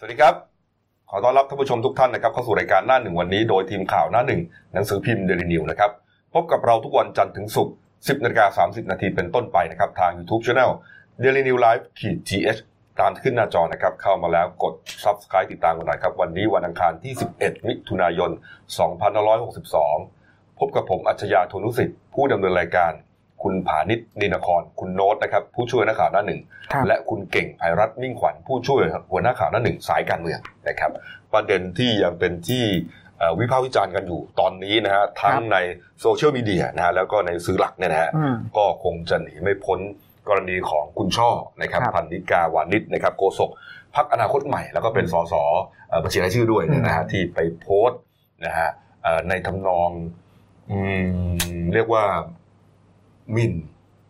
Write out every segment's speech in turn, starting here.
สวัสดีครับ ขอต้อนรับท่านผู้ชมทุกท่านนะครับเข้าสู่รายการหน้าหนึ่งวันนี้โดยทีมข่าวหน้าหนึ่งหนังสือพิมพ์เดลินิวนะครับพบกับเราทุกวันจันทร์ถึงศุกร์10นาฬิกา30 นาทีเป็นต้นไปนะครับ ทาง YouTube Channel Daily New Life ขีด GH ตามขึ้นหน้าจอนะครับ เข้ามาแล้วกด Subscribe ติดตามกันหน่อยครับ วันนี้วันอังคารที่ 11 มิถุนายน 2562 พบกับผมอัจฉริยะโทนุสิทธิ์ผู้ดำเนินรายการ คุณผานิชนินคร คุณโน้ตนะครับผู้ช่วยนักข่าวหน้าหนึ่ง ครับ และคุณเก่งภัยรัตน์มิ่งขวัญผู้ช่วยหัวหน้าข่าวหน้าหนึ่งสายการเมืองนะครับ ประเด็นที่ยังเป็นที่เอ่อวิพากษ์วิจารณ์กันอยู่ตอนนี้นะฮะทั้งครับในโซเชียลมีเดียนะฮะแล้วก็ในสื่อหลักเนี่ยนะฮะ อืม ก็คงจะหนีไม่พ้นกรณีของคุณช่อนะครับครับพันนิกาวานิชนะครับโกศกพักอนาคตใหม่ แล้วก็เป็นสสเอ่อบัญชีรายชื่อด้วยเนี่ยนะฮะที่ไปโพสต์นะฮะเอ่อในทำนองอืมเรียกว่า หมิ่น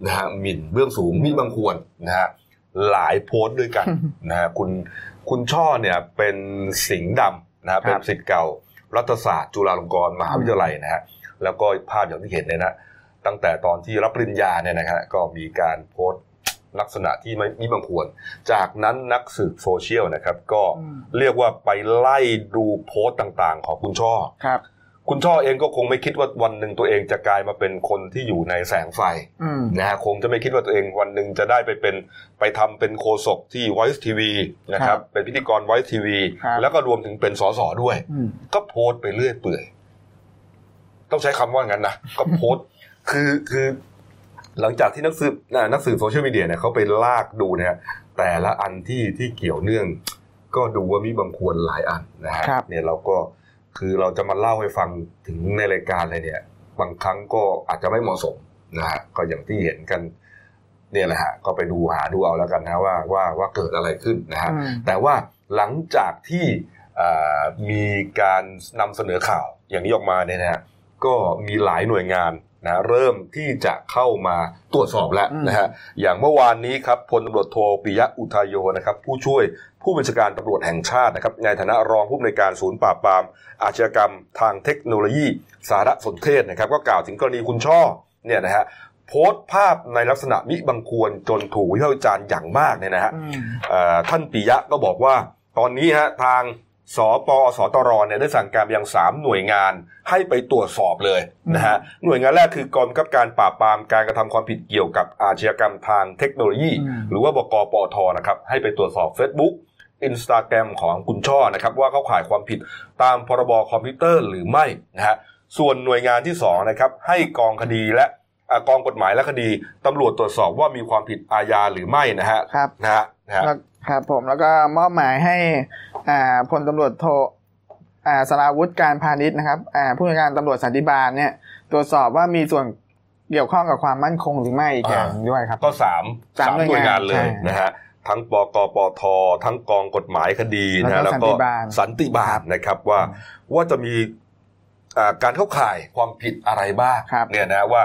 นะฮะหมิ่นเบื้องสูงมิบังควรนะฮะหลายโพสต์ด้วยกันนะฮะคุณคุณช่อเนี่ยเป็นสิงห์ดำนะฮะเป็นสิทธิ์เก่ารัฐศาสตร์จุฬาลงกรณ์มหาวิทยาลัยนะฮะแล้วก็ภาพอย่างที่เห็นเนี่ยนะตั้งแต่ตอนที่รับปริญญาเนี่ยนะฮะก็มีการโพสต์ลักษณะที่ไม่มิบังควร จากนั้นนักสืบโซเชียลนะครับ ก็อืมเรียกว่าไปไล่ดูโพสต์ต่างๆ ของคุณช่อครับ คุณช่อเองก็คงไม่คิดว่าวันหนึ่งตัวเองจะกลายมาเป็นคนที่อยู่ในแสงไฟอืมนะฮะคงจะไม่คิดว่าตัวเองวันหนึ่งจะได้ไปเป็นไปทำเป็นโฆษกที่ Voice TV นะคครัรับบเป็นพิธีกร Voice TV ครับแล้วก็รวมถึงเป็นสสด้วยอืมก็โพสต์ไปเรื่อยเปื่อย ต้องใช้คำว่างั้นนะก็โพสต์คือคือ หลังจากที่นักสืบน่ะนักสืบโซเชียลมีเดียเนี่ยเขาไปลากดูเนี่ยแต่ละอันที่ที่เกี่ยวเนื่อง ก็ดูว่ามีบางควรหลายอันนะฮะครับเนี่ยเราก็ คือเราจะมาเล่าให้ฟังถึงในรายการเลยเนี่ย บางครั้งก็อาจจะไม่เหมาะสมนะฮะก็อย่างที่เห็นกันเนี่ยแหละฮะก็ไปดูหาดูเอาแล้วกันนะว่าว่าว่าเกิดอะไรขึ้นนะฮะอืมแต่ว่าหลังจากที่อ่ามีการนำเสนอข่าวอย่างนี้ออกมาเนี่ยนะฮะก็มีหลายหน่วยงาน นะเริ่มที่จะเข้ามาตรวจสอบแล้วอืมนะฮะอย่างเมื่อวานนี้ครับพลตำรวจโทปิยะอุทายโยนะครับ ผู้ช่วยผู้บัญชาการตำรวจแห่งชาตินะครับในฐานะรองผู้อำนวยการศูนย์ปราบปรามอาชญากรรมทางเทคโนโลยีสารสนเทศนะครับ ก็กล่าวถึงกรณีคุณช่อเนี่ยนะฮะโพสต์ภาพในลักษณะมิบังควรจนถูกวิพากษ์วิจารณ์อย่างมากเนี่ยนะฮะอืมเอ่อท่านปิยะก็บอกว่าตอนนี้ฮะทาง สปสตรเนี่ยได้สั่งการไปยังสามหน่วยงานให้ไปตรวจสอบเลยนะฮะหน่วยงานแรกคือกองบังคับการปราบปรามการกระทำความผิดเกี่ยวกับอาชญากรรมทางเทคโนโลยีอืมหรือว่าบกปอทนะครับให้ไปตรวจสอบ Facebook อินสตาแกรมของคุณช่อนะครับว่าเขาข่ายความผิดตามพรบคอมพิวเตอร์หรือไม่นะฮะส่วนหน่วยงานที่สองนะครับให้กองคดีและอ่ากองกฎหมายและคดีตำรวจตรวจสอบว่ามีความผิดอาญาหรือไม่นะฮะครับนะฮะนะฮะแล้วครับ ผมแล้วก็มอบหมายให้ อ่าพลตำรวจโทอ่าสราวุธการพาณิชย์นะครับอ่าผู้ในวยการตำรวจสันติบาลเนี่ยตรวจสอบว่ามีส่วนเกี่ยวข้องกับความมั่นคงหรือไม่อีกอย่างหนึ่งด้วยครับ ก็สามสามหน่วยงานเลยใช่นะฮะทั้งปกปททั้งกองกฎหมายคดีนะฮะแล้แล้ววก็ก็สัสันนติติบาบาลลนะครับว่าว่าจะมีอ่าการเข้าข่ายความผิดอะไรบ้างครับเนี่ยนะว่า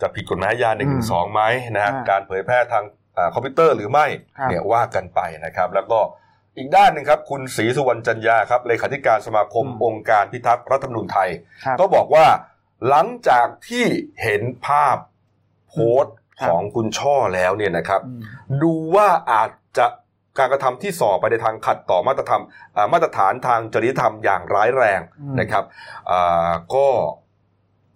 จะผิดกฎหมายอาญาหนึ่งอืมสองไหมนะฮะอ่าการเผยแพร่ทางอ่าคอมพิวเตอร์หรือไม่ครับเนี่ยว่ากันไปนะครับ แล้วก็ อีกด้านหนึ่งครับ คุณศรีสุวรรณจันยาครับเลขาธิการสมาคมอืมองค์การพิทักษ์รัฐธรรมนูญไทยครับก็บอกว่าหลังจากที่เห็นภาพโพสต์ครับของคุณช่อแล้วเนี่ยนะครับอืมดูว่าอาจจะการกระทำที่ส่อไปในทางขัดต่อมาตรฐานอ่ามาตรฐานทางจริยธรรมอย่างร้ายแรงอืมนะครับอ่าก็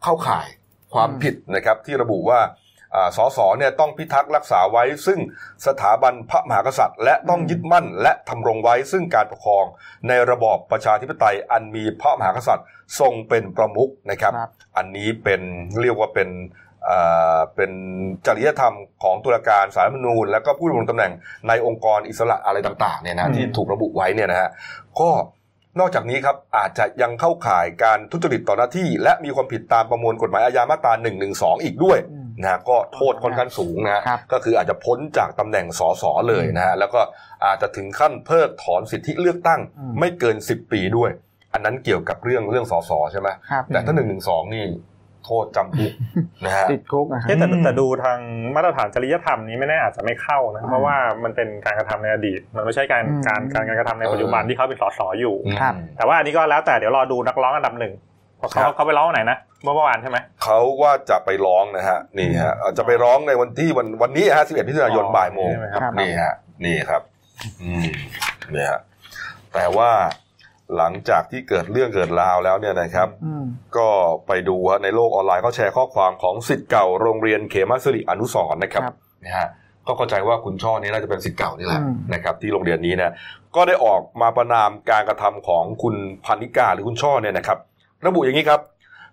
เข้าข่ายความอืมผิดนะครับที่ระบุว่าอ่า สสเนี่ยต้องพิทักษ์รักษาไว้ ซึ่งสถาบันพระมหากษัตริย์ และต้องยึดมั่นและทำรงไว้ซึ่งการปกครอง ในระบอบประชาธิปไตยอันมีพระมหากษัตริย์ทรงเป็นประมุขนะครับครับอันนี้เป็นเรียกว่าเป็นเอ่อเป็นจริยธรรมของตุลาการสารรัฐธรรมนูญ แล้วก็ผู้ดำรงตำแหน่งในองค์กรอิสระอะไรต่างๆเนี่ยอืนะมที่ถูกระบุไว้เนี่ยนะฮะก็นอกจากนี้ครับอาจจะยังเข้าข่ายการทุจริตต่อหน้าที่ และมีความผิดตามประมวลกฎหมายอาญามาตรา1นึอีกด้วยอืม นะฮะก็โทษค่อนข้างสูงนะฮะครับก็คืออาจจะพ้นจากตำแหน่งสสเลยนะฮะแล้วก็อาจจะถึงขั้นเพิกถอนสิทธิเลือกตั้งอืมไม่เกิน 10 ปีด้วย อันนั้นเกี่ยวกับเรื่องเรื่องสสใช่ไหมครับแต่ถ้าหนึ่งหนึ่งสองนี่โทษจำคุกนะฮะติดคุกนะครับเอ๊ะแต่อืมแต่ดูทางมาตรฐานจริยธรรมนี้ไม่แน่อาจจะไม่เข้านะเพราะว่ามันเป็นการกระทำในอดีต มันไม่ใช่การอืมการการการกระทำในปัจจุบันที่เขาเป็นสสอยู่ครับแต่ว่าอันนี้ก็แล้วแต่เดี๋ยวรอดูนักร้องอันดับหนึ่ง เพราะเขาครับเขาไปร้องวันไหนนะเมื่อวานใช่ไหมเขาว่าจะไปร้องนะฮะนี่ฮะอาจจะไปร้องในวันที่วันวันนี้ฮะ11มิถุนายนอ๋อบ่ายโมงใช่ไหมครับครับนี่ฮะนี่ครับอืมนี่ฮะแต่ว่าหลังจากที่เกิดเรื่องเกิดราวแล้วเนี่ยนะครับอืมก็ไปดูฮะในโลกออนไลน์เขาแชร์ข้อความของสิทธิ์เก่าโรงเรียนเขมาสิริอนุสรณ์นะครับครับนะฮะก็เข้าใจว่าคุณช่อนี้น่าจะเป็นสิทธิ์เก่านี่แหละอืมนะครับ ที่โรงเรียนนี้นะก็ได้ออกมาประณามการกระทำของคุณพรรณิการ์หรือคุณช่อเนี่ยนะครับ ระบุอย่างนี้ครับ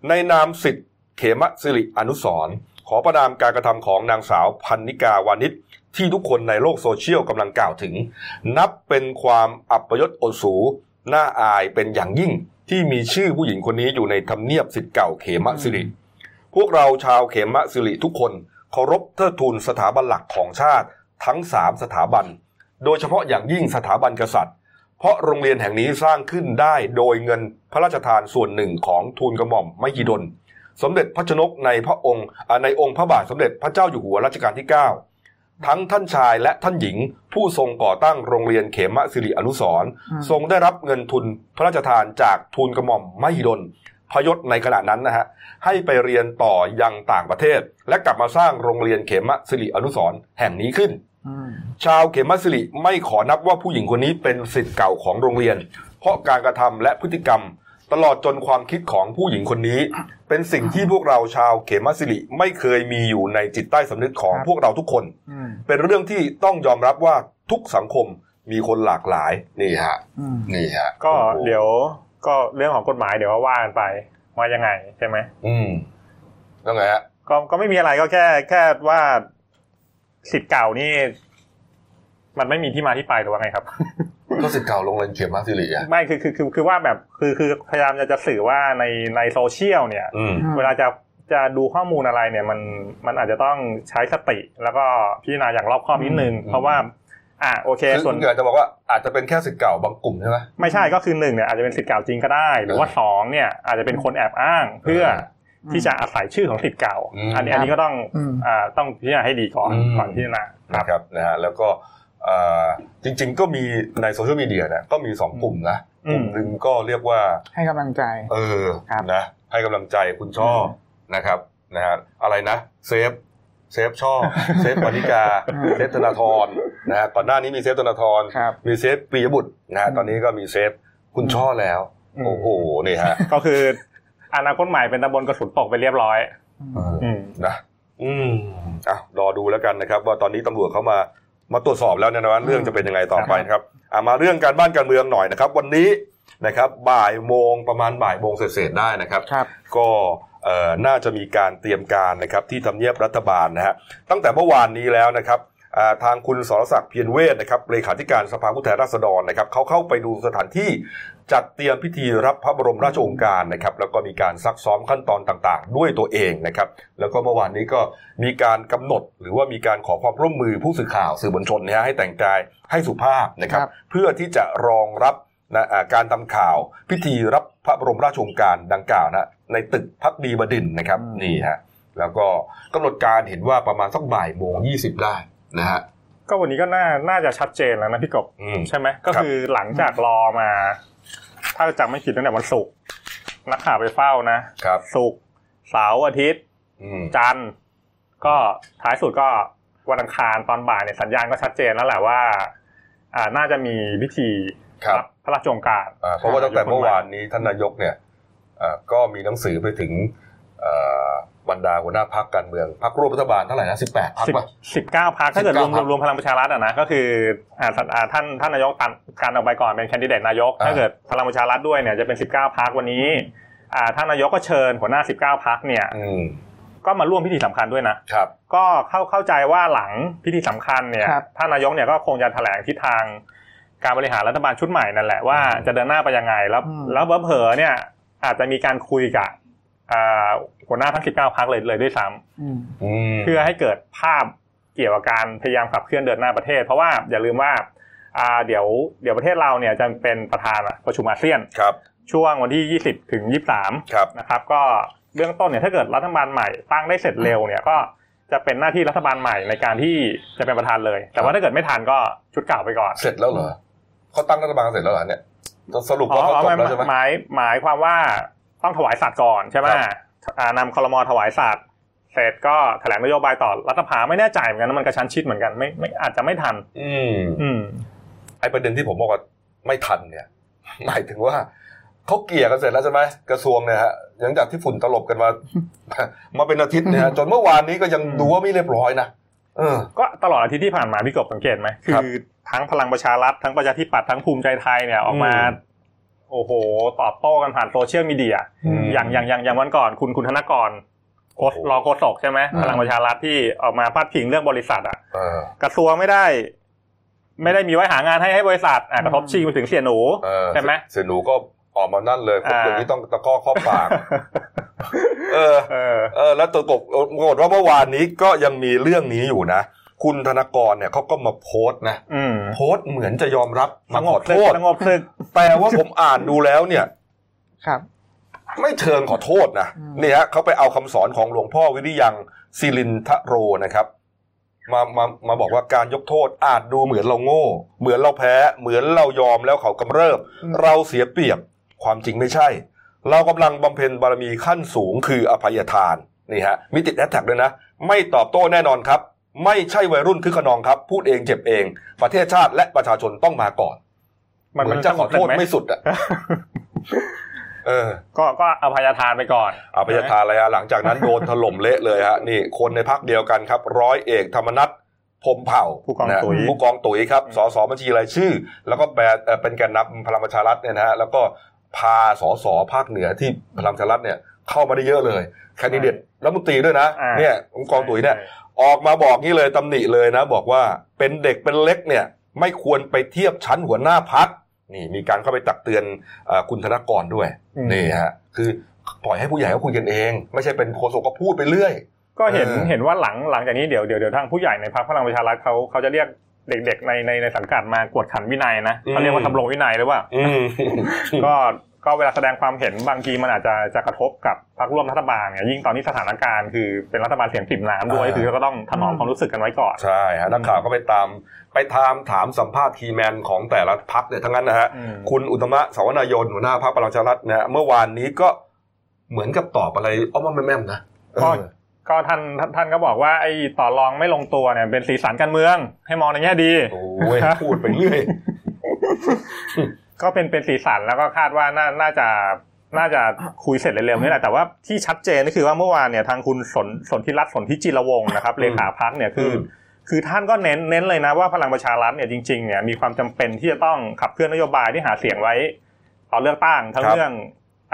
ในนามศิษย์เขมะสิริอนุสสรณ์ขอประณามการกระทำของนางสาวพรรณิการ์ วานิชที่ทุกคนในโลกโซเชียลกำลังกล่าวถึง นับเป็นความอัปยศอดสูน่าอายเป็นอย่างยิ่งที่มีชื่อผู้หญิงคนนี้อยู่ในทำเนียบศิษย์เก่าเขมะสิริ พวกเราชาวเขมะสิริทุกคนเคารพเทิดทูนสถาบันหลักของชาติทั้งสามสถาบัน โดยเฉพาะอย่างยิ่งสถาบันกษัตริย์ เพราะโรงเรียนแห่งนี้สร้างขึ้นได้โดยเงินพระราชทานส่วนหนึ่งของทูลกระหม่อมมหิดล สมเด็จพระชนกในพระองค์ในองค์พระบาทสมเด็จพระเจ้าอยู่หัวรัชกาลที่ 9 ทั้งท่านชายและท่านหญิง ผู้ทรงก่อตั้งโรงเรียนเขมสิริอนุสรณ์อืมทรงได้รับเงินทุนพระราชทานจากทูลกระหม่อมมหิดลพยศในขณะนั้นนะฮะให้ไปเรียนต่อยังต่างประเทศ และกลับมาสร้างโรงเรียนเขมสิริอนุสรแห่งนี้ขึ้น ชาวเขมสิริไม่ขอนับว่าผู้หญิงคนนี้เป็นสิทธิ์เก่าของโรงเรียน เพราะการกระทำและพฤติกรรม ตลอดจนความคิดของผู้หญิงคนนี้ เป็นสิ่งที่พวกเราชาวเขมสิริไม่เคยมีอยู่ในจิตใต้สำนึกของพวกเราทุกคนอืมเป็นเรื่องที่ต้องยอมรับว่าทุกสังคมมีคนหลากหลายนี่ฮะอืมนี่ฮะก็โอ้โหเดี๋ยวก็เรื่องของกฎหมายเดี๋ยวว่ากันไปว่ายังไงใช่ไหมอืมแล้วไงฮะก็ก็ไม่มีอะไรก็แค่แค่ว่า สิทธิ์เก่านี่ มันไม่มีที่มาที่ไปหรือว่าไงครับ ก็สิทธิ์เก่าโรงเรียนเขมสิริอะไม่คือคือคือคือว่าแบบคือคือพยายามจะจะสื่อว่าในในโซเชียลเนี่ยอืมอืมเวลาจะจะดูข้อมูลอะไรเนี่ยมันมันอาจจะต้องใช้สติ แล้วก็พิจารณาอย่างรอบคอบนิดนึงอืมเพราะว่า อะโอเคคือส่วนคุณเกิดจะบอกว่าอาจจะเป็นแค่สิทธิ์เก่าบางกลุ่มใช่ไหมไม่ใช่ก็คือหนึ่งเนี่ยอาจจะเป็นสิทธิ์เก่าจริงก็ได้ หรือว่าสองเนี่ยอาจจะเป็นคนแอบอ้างเพื่ออ ที่จะอาศัยชื่อของสิทธิ์เก่าอืมอันนี้อันนี้ก็ต้องอืมอ่าต้องพิจารณาให้ดีก่อนอืมก่อนพิจารณานะครับนะฮะแล้วก็เอ่อจริงๆก็มีในโซเชียลมีเดียเนี่ยก็มีสองกลุ่มนะกลุ่มหนึ่งก็เรียกว่าให้กำลังใจ เออครับนะให้กำลังใจคุณช่ออมนะครับนะฮะอะไรนะsave save ช่อ save พรรณิการ์อืม save ธนาธรนะฮะก่อนหน้านี้มี save ธนาธรครับมี save ปิยบุตรนะฮะอืมตอนนี้ก็มี save คุณช่อแล้วอืมโอ้โหนี่ฮะก็คือ อนาคตใหม่เป็นตำบลกระสุนตกไปเรียบร้อยเอออืมนะอืมอะรอดูแล้วกันนะครับ ว่าตอนนี้ตำรวจเขามามาตรวจสอบแล้วเนี่ยนะว่าเรื่องจะเป็นยังไงต่อไปนะครับอะมาเรื่องการบ้านการเมืองหน่อยนะครับ วันนี้นะครับ บ่ายโมงประมาณบ่ายโมงเศษๆได้นะครับครับก็เอ่อน่าจะมีการเตรียมการนะครับ ที่ทำเนียบรัฐบาลนะฮะตั้งแต่เมื่อวานนี้แล้วนะครับอ่า ทางคุณสรศักดิ์เพียรเวทนะครับเลขาธิการสภาผู้แทนราษฎรนะครับเขาเข้าไปดูสถานที่จัดเตรียมพิธีรับพระบรมราชโองการนะครับแล้วก็มีการซักซ้อมขั้นตอนต่างๆ ด้วยตัวเองนะครับแล้วก็เมื่อวานนี้ก็มีการกำหนด หรือว่ามีการขอความร่วมมือผู้สื่อข่าวสื่อมวลชนนะฮะให้แต่งกายให้สุภาพนะครับครับเพื่อที่จะรองรับนะอ่าการทำข่าวพิธีรับพระบรมราชโองการดังกล่าวนะในตึกพักดีบดินทร์นะครับอืมนี่ฮะแล้วก็กำหนดการเห็นว่าประมาณสักบ่ายโมงยี่สิบได้ นะฮะก็วันนี้ก็น่าน่าจะชัดเจนแล้วนะพี่กบอืมใช่ไหมก็คือหลังจากรอมา ถ้าจำไม่ผิดตั้งแต่วันศุกร์นักข่าวไปเฝ้านะครับศุกร์เสาร์อาทิตย์อืมจันทร์ก็ท้ายสุดก็วันอังคารตอนบ่ายเนี่ยสัญญาณก็ชัดเจนแล้วแหละว่า อ่าน่าจะมีพิธีครับพระราชโองการอ่าเพราะว่าตั้งแต่เมื่อวานนี้ท่านนายกเนี่ยอ่าก็มีหนังสือไปถึงอ่า บรรดาหัวหน้าพักการเมืองพักร่วมรัฐบาลเท่าไหร่นะสิบแปดพักสิบป่ะสิบเก้าพักถ้าเกิดรวม19พรรครวมพลังประชารัฐอะนะก็คืออ่าท่านอ่าท่านท่านนายกตันการออกไปก่อนเป็นแคนดิเดตนายกอ่าถ้าเกิดพลังประชารัฐด้วยเนี่ยจะเป็นสิบเก้าพักวันนี้อ่าท่านนายกก็เชิญหัวหน้าสิบเก้าพักเนี่ยอืมก็มาร่วมพิธีสำคัญด้วยนะครับก็เข้าเข้าใจว่าหลังพิธีสำคัญเนี่ยครับท่านนายกเนี่ยก็คงจะแถลงทิศทางการบริหารรัฐบาลชุดใหม่นั่นแหละว่าอืมจะเดินหน้าไปยังไงแล้วอืมแล้วเผลอๆเนี่ยอาจจะมีการคุยกับอ่า หัวหน้าทั้ง 19 พักเลยเลยด้วยซ้ำอืมอืมเพื่อให้เกิดภาพเกี่ยวกับการพยายามขับเคลื่อนเดินหน้าประเทศ เพราะว่าอย่าลืมว่าอ่าเดี๋ยวเดี๋ยวประเทศเราเนี่ยจะเป็นประธานประชุมอาเซียนครับ ช่วงวันที่ 20 ถึง 23ครับนะครับ ก็เบื้องต้นเนี่ยถ้าเกิดรัฐบาลใหม่ตั้งได้เสร็จเร็วเนี่ยก็จะเป็นหน้าที่รัฐบาลใหม่ในการที่จะเป็นประธานเลย แต่ว่าถ้าเกิดไม่ทันก็ชุดเก่าไปก่อน เสร็จแล้วเหรอเขาตั้งรัฐบาลเสร็จแล้วเหรอเนี่ยสรุปอ๋อว่าเขาอ๋อจบแล้วใช่ไหมหมายหมายความว่า ต้องถวายสัตย์ก่อนใช่ไหมครับอ่านำคลมถวายสัตย์เสร็จก็แถลงนโยบายต่อรัฐสภาไม่แน่ใจเหมือนกันนะมันกระชั้นชิดเหมือนกันไม่ไม่อาจจะไม่ทัน อืมอืมไอประเด็นที่ผมบอกว่าไม่ทันเนี่ย หมายถึงว่าเขาเกลี่ยกันเสร็จแล้วใช่ไหมกระทรวงเนี่ยฮะหลังจากที่ฝุ่นตลบกันมา มาเป็นอาทิตย์เนี่ยฮะจนเมื่อวานนี้ก็ยังดูว่าไม่เรียบร้อยนะเออก็ตลอดอาทิตย์ที่ผ่านมาพี่กบสังเกตไหมครับคือทั้งพลังประชารัฐทั้งประชาธิปัตย์ทั้งภูมิใจไทยเนี่ยออกมาอืม โอ้โห ตอบโต้กันผ่านโซเชียลมีเดียอืมอย่างอย่างอย่างอย่างวันก่อนคุณคุณธนกรโคสโอ้โหรองโฆษกใช่ไหมอืมพลังประชารัฐที่ออกมาพาดพิงเรื่องบริษัท อะเออกระทรวงไม่ได้ ไม่ได้มีไว้หางานให้ให้บริษัทอะกระทบชิงไปถึงเสียหนูเออใช่ไหมเสียหนูก็ออกมานั่นเลยอ่าอย่างนี้ต้องตะก้อข้อปากเออเออ เออ แล้วตัวกบปรากฏว่าเมื่อวานนี้ก็ยังมีเรื่องนี้อยู่นะ คุณธนกรเนี่ยเขาก็มาโพสต์นะอืมโพสต์เหมือนจะยอมรับสมางขบอศึโทกษสงบศึกแต่ว่าผมอ่านดูแล้วเนี่ยครับ ไม่เชิงขอโทษนะอืมนี่ฮะเขาไปเอาคำสอนของหลวงพ่อวิริยังศิรินทโรนะครับมามามาบอกว่าการยกโทษอาจดูเหมือนเราโง่ เหมือนเราแพ้ เหมือนเรายอมแล้วเขากำเริบ เราเสียเปรียบความจริงไม่ใช่ เรากำลังบำเพ็ญบารมีขั้นสูงคืออภัยทานนี่ฮะมีติดแฮชแท็กด้วยนะ ไม่ตอบโต้แน่นอนครับ ไม่ใช่วัยรุ่นคึกขนองครับ พูดเองเจ็บเอง ประเทศชาติและประชาชนต้องมาก่อน มันเหมืมัอนนจะขอโทษสงบศึกหไม่สุดอะเออ ก็ก็อภัยทานไปก่อนอภัยทานอะไรฮะหลังจากนั้นโดนถล่มเละเลยฮะนี่คนในพักเดียวกันครับ ร้อยเอกธรรมนัฐพรหมเผ่าผู้กองนะตุ๋ยผู้กองตุ๋ยครับอืมสสบัญชีรายชื่อ แล้วก็แปลเอ่อเป็นแกนนำพลังประชารัฐเนี่ยนะฮะแล้วก็พาสสภาคเหนือที่พลังประชารัฐเนี่ยเข้ามาได้เยอะเลยแคนดิเดตรัฐมนตรีด้วยนะอ่าเนี่ยผู้กองตุ๋ยเนี่ย ออกมาบอกนี่เลยตำหนิเลยนะ บอกว่าเป็นเด็กเป็นเล็กเนี่ย ไม่ควรไปเทียบชั้นหัวหน้าพักนี่มีการเข้าไปตักเตือนเอ่อคุณธนกรด้วยอืมนี่ฮะคือปล่อยให้ผู้ใหญ่เขาคุยกันเอง ไม่ใช่เป็นโฆษกก็พูดไปเรื่อย ก็เห็นเออเห็นว่าหลังหลังจากนี้เดี๋ยวเดี๋ยวเดี๋ยวทางผู้ใหญ่ในพรรคพลังประชารัฐเขาเขาจะเรียกเด็กๆในในในสังกัดมากวดขันวินัยนะอืมเขาเรียกว่าทำรงวินัยหรือเปล่าอืมก็ ก็เวลาแสดงความเห็นบางทีมันอาจจะจะกระทบกับพรรคร่วมรัฐบาลไงยิ่งตอนนี้สถานการณ์คือเป็นรัฐบาลเสียงปริ่มน้ำด้วยอ่าคือก็ต้องถนอมความรู้สึกกันไว้ก่อนใช่ฮะนักข่าวก็ไปตามไปตามถามสัมภาษณ์ keyman ของแต่ละพรรคเนี่ยทั้งนั้นนะฮะอืมคุณอุตตม สาวนายนหัวหน้าพรรคพลังประชารัฐนะฮะเมื่อวานนี้ก็เหมือนกับตอบอะไรอ้อมๆแอ้มๆนะก็เออก็ท่านท่านท่านก็บอกว่าไอ้ต่อรองไม่ลงตัวเนี่ยเป็นสีสันการเมือง ให้มองในแง่ดีโอ้ยพูดไปเรื่อย ก็เป็นเป็นสีสันแล้วก็คาดว่าน่าน่าจะน่าจะคุยเสร็จเร็วๆนี่แหละแต่ว่าที่ชัดเจนก็คือว่าเมื่อวานเนี่ยทางคุณสนสนธิรัตน์สนธิจิรวงศ์นะครับเลขาพรรคเนี่ยคืออมคือท่านก็เน้นเน้นเลยนะว่าพลังประชารัฐเนี่ยจริงๆเนี่ยมีความจำเป็นที่จะต้องขับเคลื่อนนโยบายที่หาเสียงไว้ต่อเลือกตั้งทั้งเรื่อง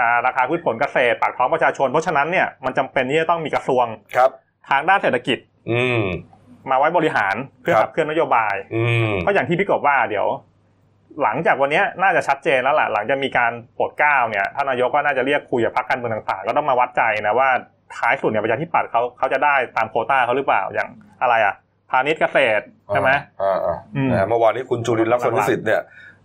อ่าราคาพืชผลเกษตรปากท้องประชาชน เพราะฉะนั้นเนี่ยมันจำเป็นที่จะต้องมีกระทรวงครับ ทางด้านเศรษฐกิจ อืมมาไว้บริหารเพื่อครับขับเคลื่อนนโยบายอืมก็อย่างที่พี่กบว่าเดี๋ยว หลังจากวันเนี้ยน่าจะชัดเจนแล้วแหละหลังจากมีการโปรดเกล้าเนี่ยท่านนายกก็น่าจะเรียกคุยกับพรรคการเมืองต่างๆ ก็ต้องมาวัดใจนะว่าท้ายสุดเนี่ยประชาธิปัตย์เขาเขาจะได้ตามโควต้าเขาหรือเปล่าอย่างอะไรอะพาณิชย์เกษตรใช่ไหมอ่าอ่าอืมนะฮะเมื่อวานนี้คุณจุลินทร์ลักษณะวิสิทธิ์เนี่ย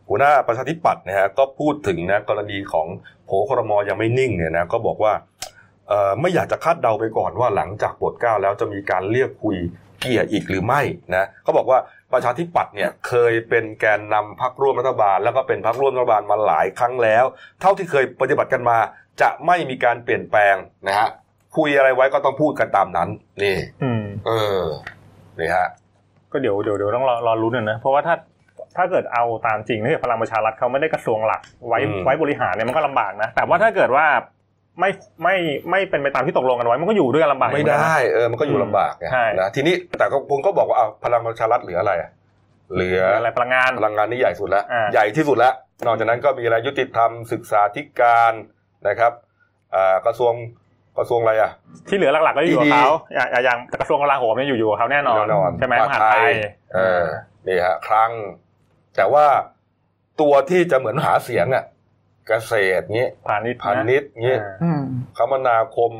หัวหน้าประชาธิปัตย์นะฮะก็พูดถึงนะกรณีของโผครมยังไม่นิ่งเนี่ยนะก็บอกว่าเอ่อไม่อยากจะคาดเดาไปก่อนว่าหลังจากโปรดเกล้าแล้วจะมีการเรียกคุยเกลี่ยอีกหรือไม่นะเขาบอกว่า ประชาธิปัตย์เนี่ยเคยเป็นแกนนำพรรคร่วมรัฐบาล แล้วก็เป็นพรรคร่วมรัฐบาลมาหลายครั้งแล้ว เท่าที่เคยปฏิบัติกันมา จะไม่มีการเปลี่ยนแปลงนะฮะคุยอะไรไว้ก็ต้องพูดกันตามนั้น นี่อืมเออนี่ฮะก็เดี๋ยวเดี๋ยวเดี๋ยวต้องรอรอรุ้นนะเพราะว่าถ้าถ้าเกิดเอาตามจริงถ้าเกิดพลังประชารัฐเขาไม่ได้กระทรวงหลักไว้อืมไว้บริหารเนี่ยมันก็ลำบากนะ แต่ว่าถ้าเกิดว่า ไม่ไม่ไม่เป็นไปตามที่ตกลงกันไว้ มันก็อยู่ด้วยกันลำบากไม่เหอนกันนะได้เออมันก็อยู่ลำบากไงใช่นะทีนี้แต่ก็ผมก็บอกว่าเอาพลังประชารัฐเหลืออะไรอะเหลืออะไรพลังงานพลังงานนี่ใหญ่สุดแล้วอ่าใหญ่ที่สุดแล้วนอกจากนั้นก็มีอะไรยุติธรรมศึกษาธิการนะครับอ่ากระทรวงกระทรวงอะไรอะ ที่เหลือหลักๆก็อยู่กับเขาอย่างอย่างกระทรวงกลาโหมเนี่ยอยู่อยู่กับเขาแน่นอนแน่นอนใช่ไหมมมหาหาดดไทไทยยเออนี่ฮะครั้งแต่ว่าตัวที่จะเหมือนหาเสียงอะ เกษตรเงี้ยพาณิชย์พาณิชย์เงี้ยอ่าอืมคมนาคม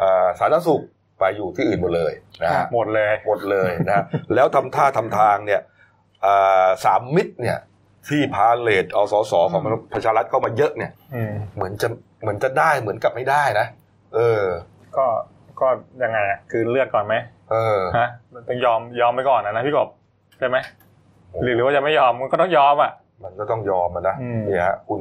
อ่าสาธารณสุขไปอยู่ที่อื่นหมดเลยนะครัฮะบหมดเลยหมดเลยนะแล้วทำท่าทำทางเนี่ยอ่าสามมิตรเนี่ยที่พาเลทเอาสสของประชารัฐเข้ามาเยอะเนี่ยอืมเหมือนจะเหมือนจะได้เหมือนกับไม่ได้นะเออ ก็ก็ยังไงอะคือเลือดก่อนไหมเออฮะมันต้องยอมยอมไปก่อนนะนะพี่กบใช่ไหมหรือหรือว่าจะไม่ยอมมันก็ต้องยอมอะมันก็ต้องยอมมันนะอืมเนี่ยฮะคุณ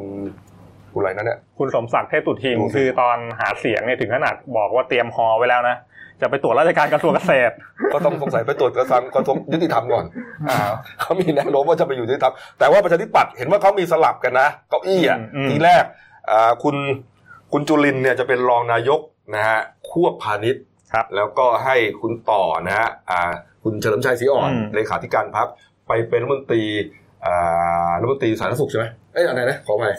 คุณอะไรนั่นเนี่ยคุณสมศักดิ์เทพตุทินดูสิคือตอนหาเสียงเนี่ยถึงขนาดบอกว่าเตรียมฮอไว้แล้วนะจะไปตรวจราชการกระทรวงเกษตร ก็ต้องสงสัยไปตรวจกระทรวงกระทรวงยุติธรรมก่อนอ่าเขามีแนวโน้มว่าจะไปอยู่ยุติธรรมแต่ว่าประชาธิปัตย์เห็นว่าเขามีสลับกันนะเก้าอี้อะอืมทีแรกอ่าคุณคุณจุลินเนี่ยจะเป็นรองนายกนะฮะควบพาณิชย์ครับแล้วก็ให้คุณต่อนะฮะอ่าคุณเฉลิมชัยศรีอ่อนอืมเลขาธิการพักไปเป็นรัฐมนตรีอ่ารัฐมนตรีสาธารณสุขใช่ไหมเอ้ยอะไรนะขอใหม่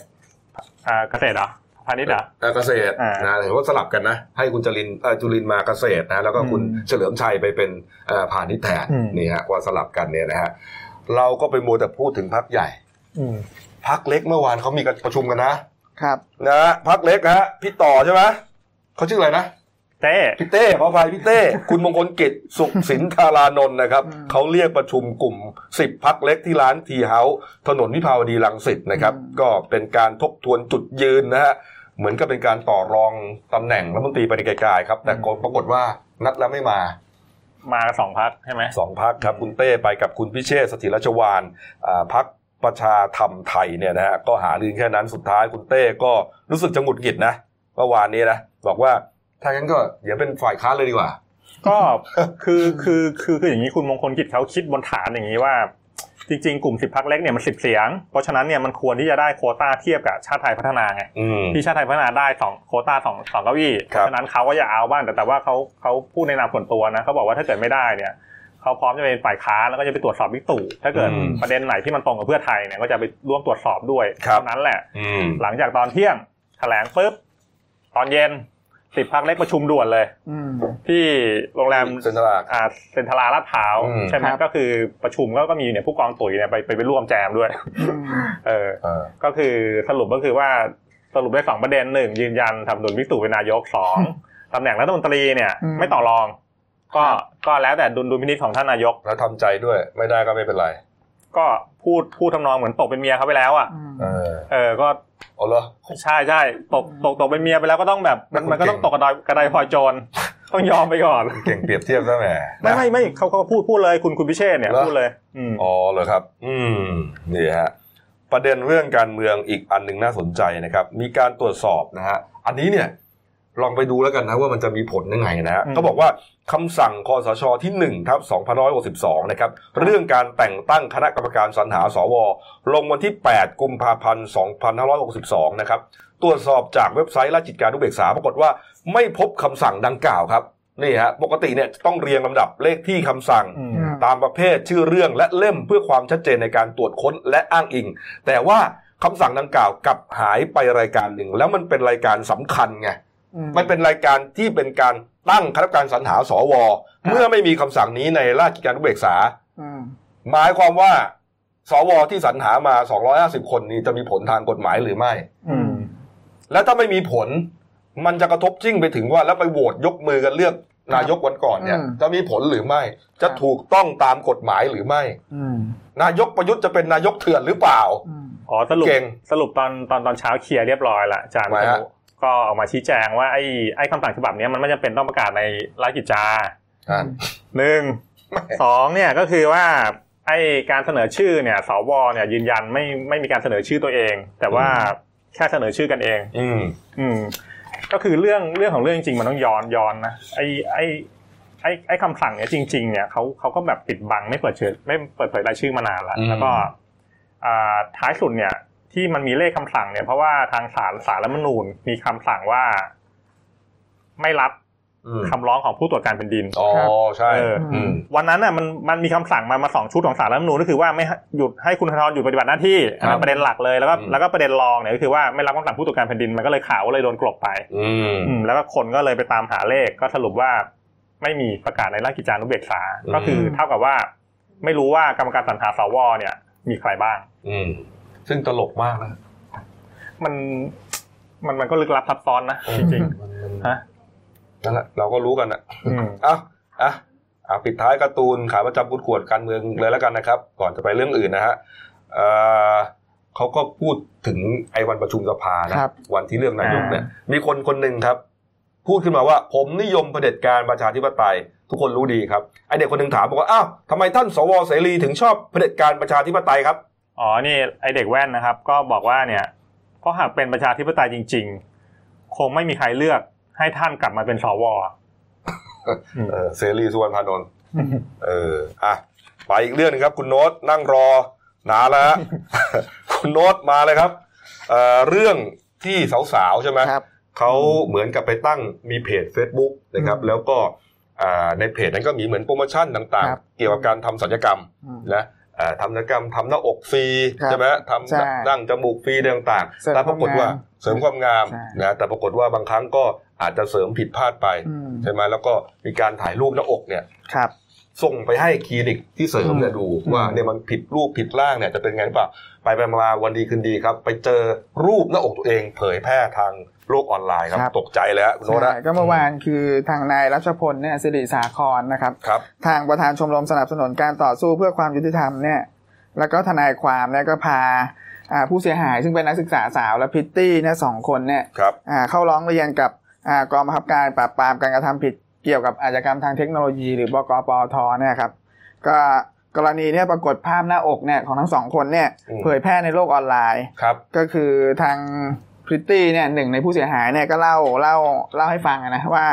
อ่าเกษตรเหรอพาณิชย์เหรอ เอ่อเกษตรอ่านนะเห็นว่าสลับกันนะ ให้คุณจรินเอ่อจุลินมาเกษตรนะแล้วก็คุณอืมเฉลิมชัยไปเป็นเอ่อพาณิชย์แทนอืม นี่ฮะว่าสลับกันเนี่ยนะฮะเราก็ไปมัวแต่พูดถึงพักใหญ่ อืมพักเล็กเมื่อวานเขามีการประชุมกันนะครับ นะฮะพักเล็กฮะพี่ต่อใช่ไหมเขาชื่ออะไรนะ เต้พี่เต้ขออภัยพี่เต้ คุณมงคลกิจสุขสินธารานนท์นะครับอืมเขาเรียกประชุมกลุ่ม 10พักเล็กที่ร้านทีเฮาส์ถนนวิภาวดีรังสิตนะครับ ก็เป็นการทบทวนจุดยืนนะฮะเหมือนกับเป็นการต่อรองตำแหน่งรัฐมนตรีไปในไกลๆครับ แต่ปรากฏว่านัดแล้วไม่มา มาสองพักใช่ไหมสองพักครับ คุณเต้ไปกับคุณพิเชษฐ์สถิรชวานอ่าพักประชาธรรมไทยเนี่ยนะฮะก็หารือแค่นั้นสุดท้ายคุณเต้ก็รู้สึกจะหงุดหงิดนะเมื่อวานนี้นะบอกว่า ถ้างั้นก็อย่าเป็นฝ่ายค้านเลยดีกว่า ก็คือคือคือคืออย่างนี้คุณมงคลกิจเขาคิดบนฐานอย่างนี้ว่า จริงๆ กลุ่มสิบพักเล็กเนี่ยมันสิบเสียง เพราะฉะนั้นเนี่ยมันควรที่จะได้โควต้าเทียบกับชาติไทยพัฒนาไงอืมที่ชาติไทยพัฒนาได้สองโควต้าสองสองเก้าอี้เพครับราะฉะนั้นเขาก็จะเอาบ้างแต่แต่ว่าเขาเขาพูดในนามส่วนตัวนะเขาบอกว่าถ้าเกิดไม่ได้เนี่ยเขาพร้อมจะเป็นฝ่ายค้านแล้วก็จะไปตรวจสอบวิกตู่ถ้าเกิดอืมประเด็นไหนที่มันตรงกับเพื่อไทยเนี่ยก็จะไปร่วมตรวจสอบด้วยครับเท่านั้นแหละอืมหลังจากตอนเที่ยงแถลงปุ๊บตอนเย็น สิบพักเล็กประชุมด่วนเลยอืมที่โรงแรมเซ็นทรัลลาดอ่าเซ็นทราลาดพร้าวอืมใช่ไหมครับก็คือประชุมก็ก็มีเนี่ยผู้กองตุ๋ยเนี่ยไปไปไปร่วมแจมด้วยอืมเออเออก็คือสรุปก็คือว่าสรุปได้สองประเด็นหนึ่งยืนยันทำดุลวิกตู่เป็นนายกสองตำแหน่งรัฐมนตรีเนี่ยอืมไม่ต่อรอง ก็ครับก็แล้วแต่ดุลดุลพินิจของท่านนายกแล้วทำใจด้วย ไม่ได้ก็ไม่เป็นไร ก็พูดพูดทำนองเหมือนตกเป็นเมียเขาไปแล้วอะอืมเออเออก็เอาเหรอใช่ใช่ตกตกตกเป็นเมียไปแล้วก็ต้องแบบมันมันมันก็ต้องเก่งตกกระไดกระไดพลอยโจรต้องยอมไปก่อนเก่งเปรียบเทียบซะแหมไม่ไม่ไม่เขาเขาพูดพูดเลยคุณคุณพิเชษเนี่ยเหรอพูดเลยอืมอ๋อเหรอครับ อืมนี่ฮะประเด็นเรื่องการเมืองอีกอันหนึ่งน่าสนใจนะครับ มีการตรวจสอบนะฮะอันนี้เนี่ย ลองไปดูแล้วกันนะว่ามันจะมีผลยังไงนะฮะอืมเขาบอกว่าคำสั่งคอสชที่1ทับ2562 นะครับ เรื่องการแต่งตั้งคณะกรรมการสรรหาสว ลงวันที่ 8 กุมภาพันธ์ 2562 นะครับ ตรวจสอบจากเว็บไซต์ราชกิจการนุเบกษาปรากฏว่าไม่พบคำสั่งดังกล่าวครับนี่ฮะปกติเนี่ยต้องเรียงลำดับเลขที่คำสั่งอืมอืมตามประเภทชื่อเรื่องและเล่มเพื่อความชัดเจนในการตรวจค้นและอ้างอิง แต่ว่าคำสั่งดังกล่าวกลับหายไปรายการหนึ่ง แล้วมันเป็นรายการสำคัญไงอื มมันเป็นรายการที่เป็นการตั้งคณะกรรมการสรรหาสวครับเมื่อไม่มีคำสั่งนี้ในราชกิจการนุเบกษาอืมหมายความว่า สวที่สรรหามา 250 คนนี้จะมีผลทางกฎหมายหรือไม่อืมและถ้าไม่มีผล มันจะกระทบจิ้งไปถึงว่าแล้วไปโหวตยกมือกันเลือกนายกวันก่อนเนี่ยอืมจะมีผลหรือไม่ จะครับถูกต้องตามกฎหมายหรือไม่อืมนายกประยุทธ์จะเป็นนายกเถื่อนหรือเปล่าอืมอ๋อสรุปเก่งสรุปตอนตอนตอนเช้าเคลียร์เรียบร้อยละอาจารย์ทำไมสฮะนุ ก็ออกมาชี้แจงว่าไอ้ไอ้คำสั่งฉบับเนี้ยมันไม่จำเป็นต้องประกาศในราชกิจจาอ่าหนึ่งสองเนี่ยก็คือว่าไอ้การเสนอชื่อเนี่ยสวเนี่ยยืนยันไม่ไม่มีการเสนอชื่อตัวเอง แต่ว่าแค่เสนอชื่อกันเอง อืมอืมก็คือเรื่องเรื่องของเรื่องจริงมันต้องย้อนย้อนนะไอ้ไอ้ไอ้ไอ้คำสั่งเนี่ยจริง ๆ เนี่ยเขาเขาก็แบบปิดบังไม่เปิดเผยไม่เปิดเผยรายชื่อมานานแล้วอืมแล้วก็อ่าท้ายสุดเนี่ย ที่มันมีเลขคำสั่งเนี่ยเพราะว่าทางศาลศาลรัฐธรรมนูญมีคำสั่งว่า ไม่รับอืมคำร้องของผู้ตรวจการแผ่นดินอ๋อใช่เอออืมวันนั้นน่ะมันมันมีคำสั่งมามาสองชุดของศาลรัฐธรรมนูญก็คือว่าไม่ให้หยุดให้คุณธนาธรหยุดปฏิบัติหน้าที่อันนั้นประเด็นหลักเลยแล้วก็อืมแล้วก็ประเด็นรองเนี่ยก็คือว่าไม่รับคำสั่งผู้ตรวจการแผ่นดินมันก็เลยข่าวว่าเลยโดนกลบไป อืมอืมแล้วก็คนก็เลยไปตามหาเลขก็สรุปว่า ไม่มีประกาศในราชกิจจานุเบกษาอืมก็คือเท่ากับว่า ไม่รู้ว่ากรรมการสรรหาสวเนี่ย มีใครบ้างอืม ซึ่งตลกมากนะมันมันมันก็ลึกลับซับซ้อนนะจริงมันมันๆฮะนั่นแหละเราก็รู้กันนะอืมเอ้าอะอะปิดท้ายการ์ตูนขาประจำกุดขวดการเมืองเลยแล้วกันนะครับ ก่อนจะไปเรื่องอื่นนะฮะเอ่อเขาก็พูดถึงไอ้วันประชุมสภานะครับวันที่เลือกนายกเนี่ย มีคนคนหนึ่งครับ พูดขึ้นมาว่า ผมนิยมเผด็จการประชาธิปไตย ทุกคนรู้ดีครับไอเด็กคนหนึ่งถามบอกว่าอ้าวทำไมท่านสวเสรีถึงชอบเผด็จการประชาธิปไตยครับ อ๋อนี่ไอเด็กแว่นนะครับ ก็บอกว่าเนี่ยเพราะหากเป็นประชาธิปไตยจริง ๆ คงไม่มีใครเลือกให้ท่านกลับมาเป็นสวเออเสรีสุวรรณพานนท์เอออะไปอีกเรื่องหนึงครับ คุณโน้ตนั่งรอนานแล้วฮะคุณโน้ตมาเลยครับเอ่อเรื่องที่สาวๆใช่ไหมครับเขาเหมือนกับไปตั้งมีเพจ Facebook นะครับอืมแล้วก็อ่าในเพจนั้นก็มีเหมือนโปรโมชั่นต่างครับๆเกี่ยวกับการทำศัลยกรรมอืมนะอ่า ทำศัลยกรรมทำหน้าอกฟรีครับใช่ไหมทใช่ำดั้งจมูกฟรีอะไรต่างเสริๆมแต่ปรากฏว่าความงามเสริมความงามใช่นะแต่ปรากฏว่าบางครั้งก็อาจจะเสริมผิดพลาดไปอืมใช่ไหมแล้วก็มีการถ่ายรูปหน้าอกเนี่ยครับ ส่งไปให้คลินิกที่เสริมเนี่ยอืมดูอืมว่าเนี่ยมันผิดรูปผิดร่างเนี่ยจะเป็นไงหรือเปล่าไปไปมาวันดีคืนดีครับ ไปเจอรูปหน้าอกตัวเองเผยแพร่ทางโลกออนไลน์ครับ ตกใจเลยฮะคุณโน้ตใช่นะก็เมื่อวานคือทางนายรัชพลเนี่ยสิริสาครนะครับครับ ทางประธานชมรมสนับสนุนการต่อสู้เพื่อความยุติธรรมเนี่ยแล้วก็ทนายความเนี่ยก็พาอ่าผู้เสียหายซึ่งเป็นนักศึกษาสาวและพริตตี้เนี่ยสองคนเนี่ยครับอ่าเข้าร้องเรียนกับอ่ากองบังคับการปราบปรามการกระทำผิด เกี่ยวกับอาชญากรรมทางเทคโนโลยี หรือบกปอทเนี่ยครับก็กรณีเนี่ยปรากฏภาพหน้าอกเนี่ยของทั้งสองคนเนี่ยอืมเผยแพร่ในโลกออนไลน์ครับก็คือทางพริตตี้เนี่ยหนึ่งในผู้เสียหายเนี่ยก็เล่าเล่าเล่าให้ฟังอะนะว่า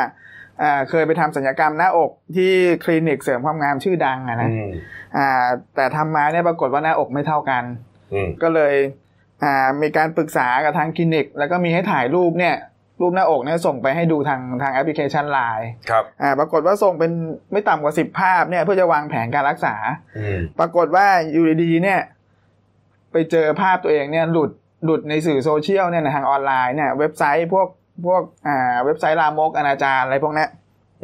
เอ่อเคยไปทำศัลยกรรมหน้าอกที่คลินิกเสริมความงามชื่อดังอะนะอืมอ่าแต่ทำมาเนี่ยปรากฏว่าหน้าอกไม่เท่ากันอืมก็เลยอ่ามีการปรึกษากับทางคลินิก แล้วก็มีให้ถ่ายรูปเนี่ย รูปหน้าอกเนี่ยส่งไปให้ดูทางทางแอปพลิเคชันไลน์ครับอ่าปรากฏว่าส่งเป็นไม่ต่ำกว่าสิบภาพเนี่ยเพื่อจะวางแผนการรักษาอืมปรากฏว่าอยู่ดีๆเนี่ย ไปเจอภาพตัวเองเนี่ยหลุดหลุดในสื่อโซเชียลเนี่ยในทางออนไลน์เนี่ยเว็บไซต์พวกพวกอ่าเว็บไซต์ลามกอนาจารอะไรพวกเนี้ย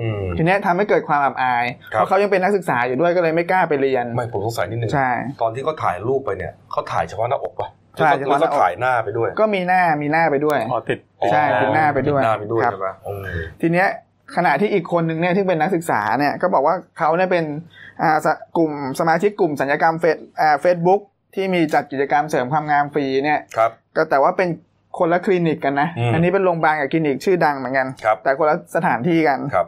อืมทีเนี้ยทำให้เกิดความอับอายครับเพราะเขายังเป็นนักศึกษาอยู่ด้วยก็เลยไม่กล้าไปเรียน ไม่ผมสงสัยนิดนึงใช่ตอนที่เขาถ่ายรูปไปเนี่ยเขาถ่ายเฉพาะหน้าอกป่ะ ใช่เฉหรือพาะหน้าอกเขาถ่ายหน้าไปด้วย ก็มีหน้ามีหน้าไปด้วยอ๋อติดใช่อ๋อติดหน้าไปด้วยติหน้าไปด้วยครับใช่ไหมอืมทีเนี้ยขณะที่อีกคนหนึ่งเนี่ยที่เป็นนักศึกษาเนี่ยก็บอกว่าเขาเนี่ยเป็นอ่าสกลุ่มสมาชิกกลุ่มศัลยกรรมเฟซอ่าเฟซบุ๊กที่มีจัดกิจกรรมเสริมความงามฟรีเนี่ยครับก็แต่ว่าเป็นคนละคลินิกกันนะอืมอันนี้เป็นโรงพยาบาลกับคลินิกชื่อดังเหมือนกันครับแต่คนละสถานที่กันครับ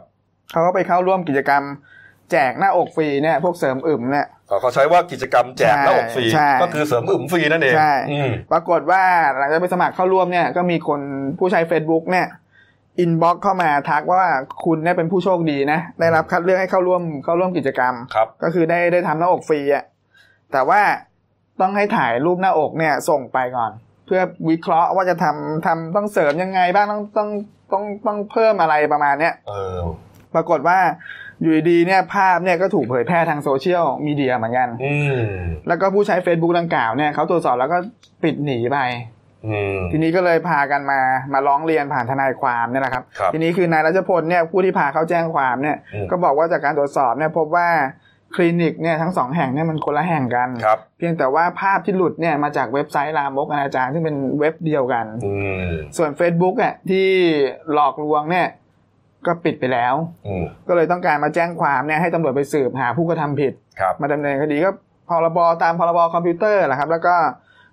เขาก็ไปเข้าร่วมกิจกรรม แจกหน้าอกฟรีเนี่ยพวกเสริมอึมเนี่ยเขาใช้ว่ากิจกรรมแจกหน้าอกฟรีใช่ก็คือเสริมอึมฟรีนั่นเองใช่อืมปรากฏว่าหลังจากไปสมัครเข้าร่วมเนี่ยก็มีคนผู้ใช้ Facebook เนี่ย inbox เข้ามาทักว่าคุณเนี่ยเป็นผู้โชคดีนะได้รับคัดเลือกให้เข้าร่วมเข้าร่วมกิจกรรมครับก็คือได้ได้ทำหน้าอกฟรีอะแต่ว่าต้องให้ถ่ายรูปหน้าอกเนี่ยส่งไปก่อน เพื่อวิเคราะห์ว่าจะทำทำต้องเสริมยังไงบ้างต้องต้องต้องต้องเพิ่มอะไรประมาณเนี้ยเออ ปรากฏว่า อยู่ดีๆเนี่ยภาพเนี่ยก็ถูกเผยแพร่ทางโซเชียลมีเดียเหมือนกันอืมแล้วก็ผู้ใช้ Facebook ดังกล่าวเนี่ยเขาตรวจสอบแล้วก็ปิดหนีไปอืมทีนี้ก็เลยพากันมามาร้องเรียนผ่านทนายความเนี่ยนะครับครับทีนี้คือนายรัชพลเนี่ยผู้ที่พาเขาแจ้งความเนี่ยอืมก็บอกว่าจากการตรวจสอบเนี่ยพบว่าคลินิกเนี่ยทั้งสองแห่งเนี่ยมันคนละแห่งกันครับเพียงแต่ว่าภาพที่หลุดเนี่ยมาจากเว็บไซต์ลามกอนาจารซึ่งเป็นเว็บเดียวกันอืมส่วน Facebook อะที่หลอกลวงเนี่ย ก็ปิดไปแล้วอืมก็เลยต้องการมาแจ้งความเนี่ยให้ตำรวจไปสืบหาผู้กระทำผิดครับมาดำเนินคดีก็พรบตามพรบคอมพิวเตอร์แหละครับ แล้วก็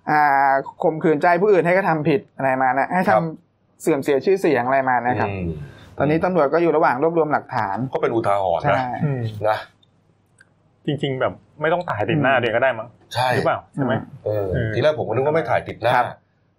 อ่าข่มขืนใจผู้อื่นให้กระทำผิดอะไรมานะให้ทำเสื่อมเสียชื่อเสียงอะไรมานะครับอืมตอนนี้ตำรวจก็อยู่ระหว่างรวบรวมหลักฐาน ก็เป็นอุทาหรณ์ใช่นะอืมนะจริง ๆ แบบไม่ต้องถ่ายติดหน้าอืมเดียวก็ได้มั้งใช่หรือเปล่าใช่ไหมเออเออทีแรกผมก็นึกว่าไม่ถ่ายติดหน้าครับ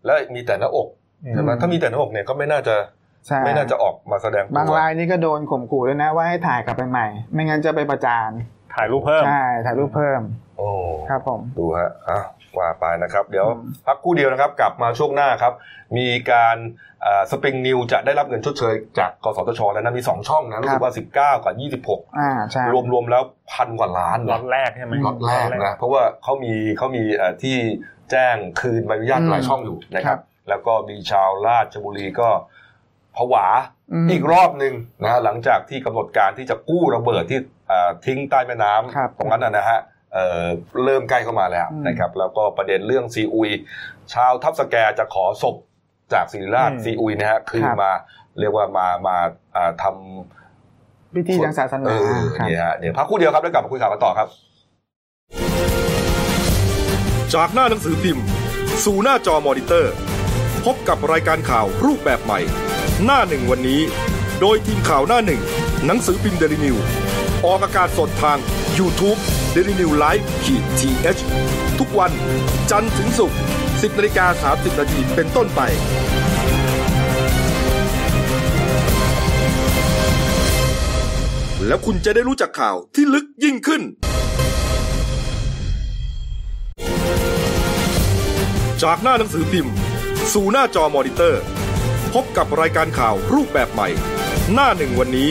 แล้วมีแต่หน้าอกใช่ไหมถ้ามีแต่หน้าอกเนี่ยก็ไม่น่าจะใช่ ไม่น่าจะออกมาแสดงตัวบางรายนี่ก็โดนข่มขู่ด้วยนะว่าให้ถ่ายกลับไปใหม่ ไม่งั้นจะไปประจานถ่ายรูปเพิ่มใช่ถ่ายรูปเพิ่ม โอ้ครับผมดูฮะอะว่าไปนะครับ เดี๋ยวอืมพักครู่เดียวนะครับ กลับมาช่วงหน้าครับ มีการสปริงนิวจะได้รับเงินชดเชยจากกสทชแล้วนะมี 2 ช่องนะรู้สึกว่า 19 กับอ่าใช่26รวมๆแล้วพันกว่าล้านล็อนะตแรกใช่ไหมล็อตแรกนะเพราะว่าเขามีเขามีเอ่อที่แจ้งคืนใบอนุญาตหลายช่องอยู่นะครับ แล้วก็มีชาวราชบุรีก็ ผวาอืมอีกรอบหนึ่งนะฮะหลังจากที่กำหนดการที่จะกู้ระเบิดที่เอ่อทิ้งใต้แม่น้ำครับตรงนั้นนะนะฮะเอ่อเริ่มใกล้เข้ามาแล้วอืมนะครับ แล้วก็ประเด็นเรื่องซีอุย ชาวทับสะแกจะขอศพจากศิริราชอืมซีอุยนะฮะคืนครับมาเรียกว่ามามาอ่าทพิธีทางศาสนาเออครับเนี่ยฮะเดี๋ยวพักครู่เดียวครับแล้วกลับมาคุยข่าวกันต่อครับ จากหน้าหนังสือพิมพ์ สู่หน้าจอมอนิเตอร์ พบกับรายการข่าวรูปแบบใหม่ หน้าหนึ่งวันนี้ โดยทีมข่าวหน้าหนึ่ง หนังสือพิมพ์เดลิวิวออกอากาศสดทาง YouTube d e l i n e w l i v e ขีดทีเทุกวันจันทร์ถึงศุกร์10นาฬิกา30นาทีเป็นต้นไป แล้วคุณจะได้รู้จักข่าวที่ลึกยิ่งขึ้น จากหน้าหนังสือพิมพ์ สู่หน้าจอมอนิเตอร์ พบกับรายการข่าวรูปแบบใหม่ หน้าหนึ่งวันนี้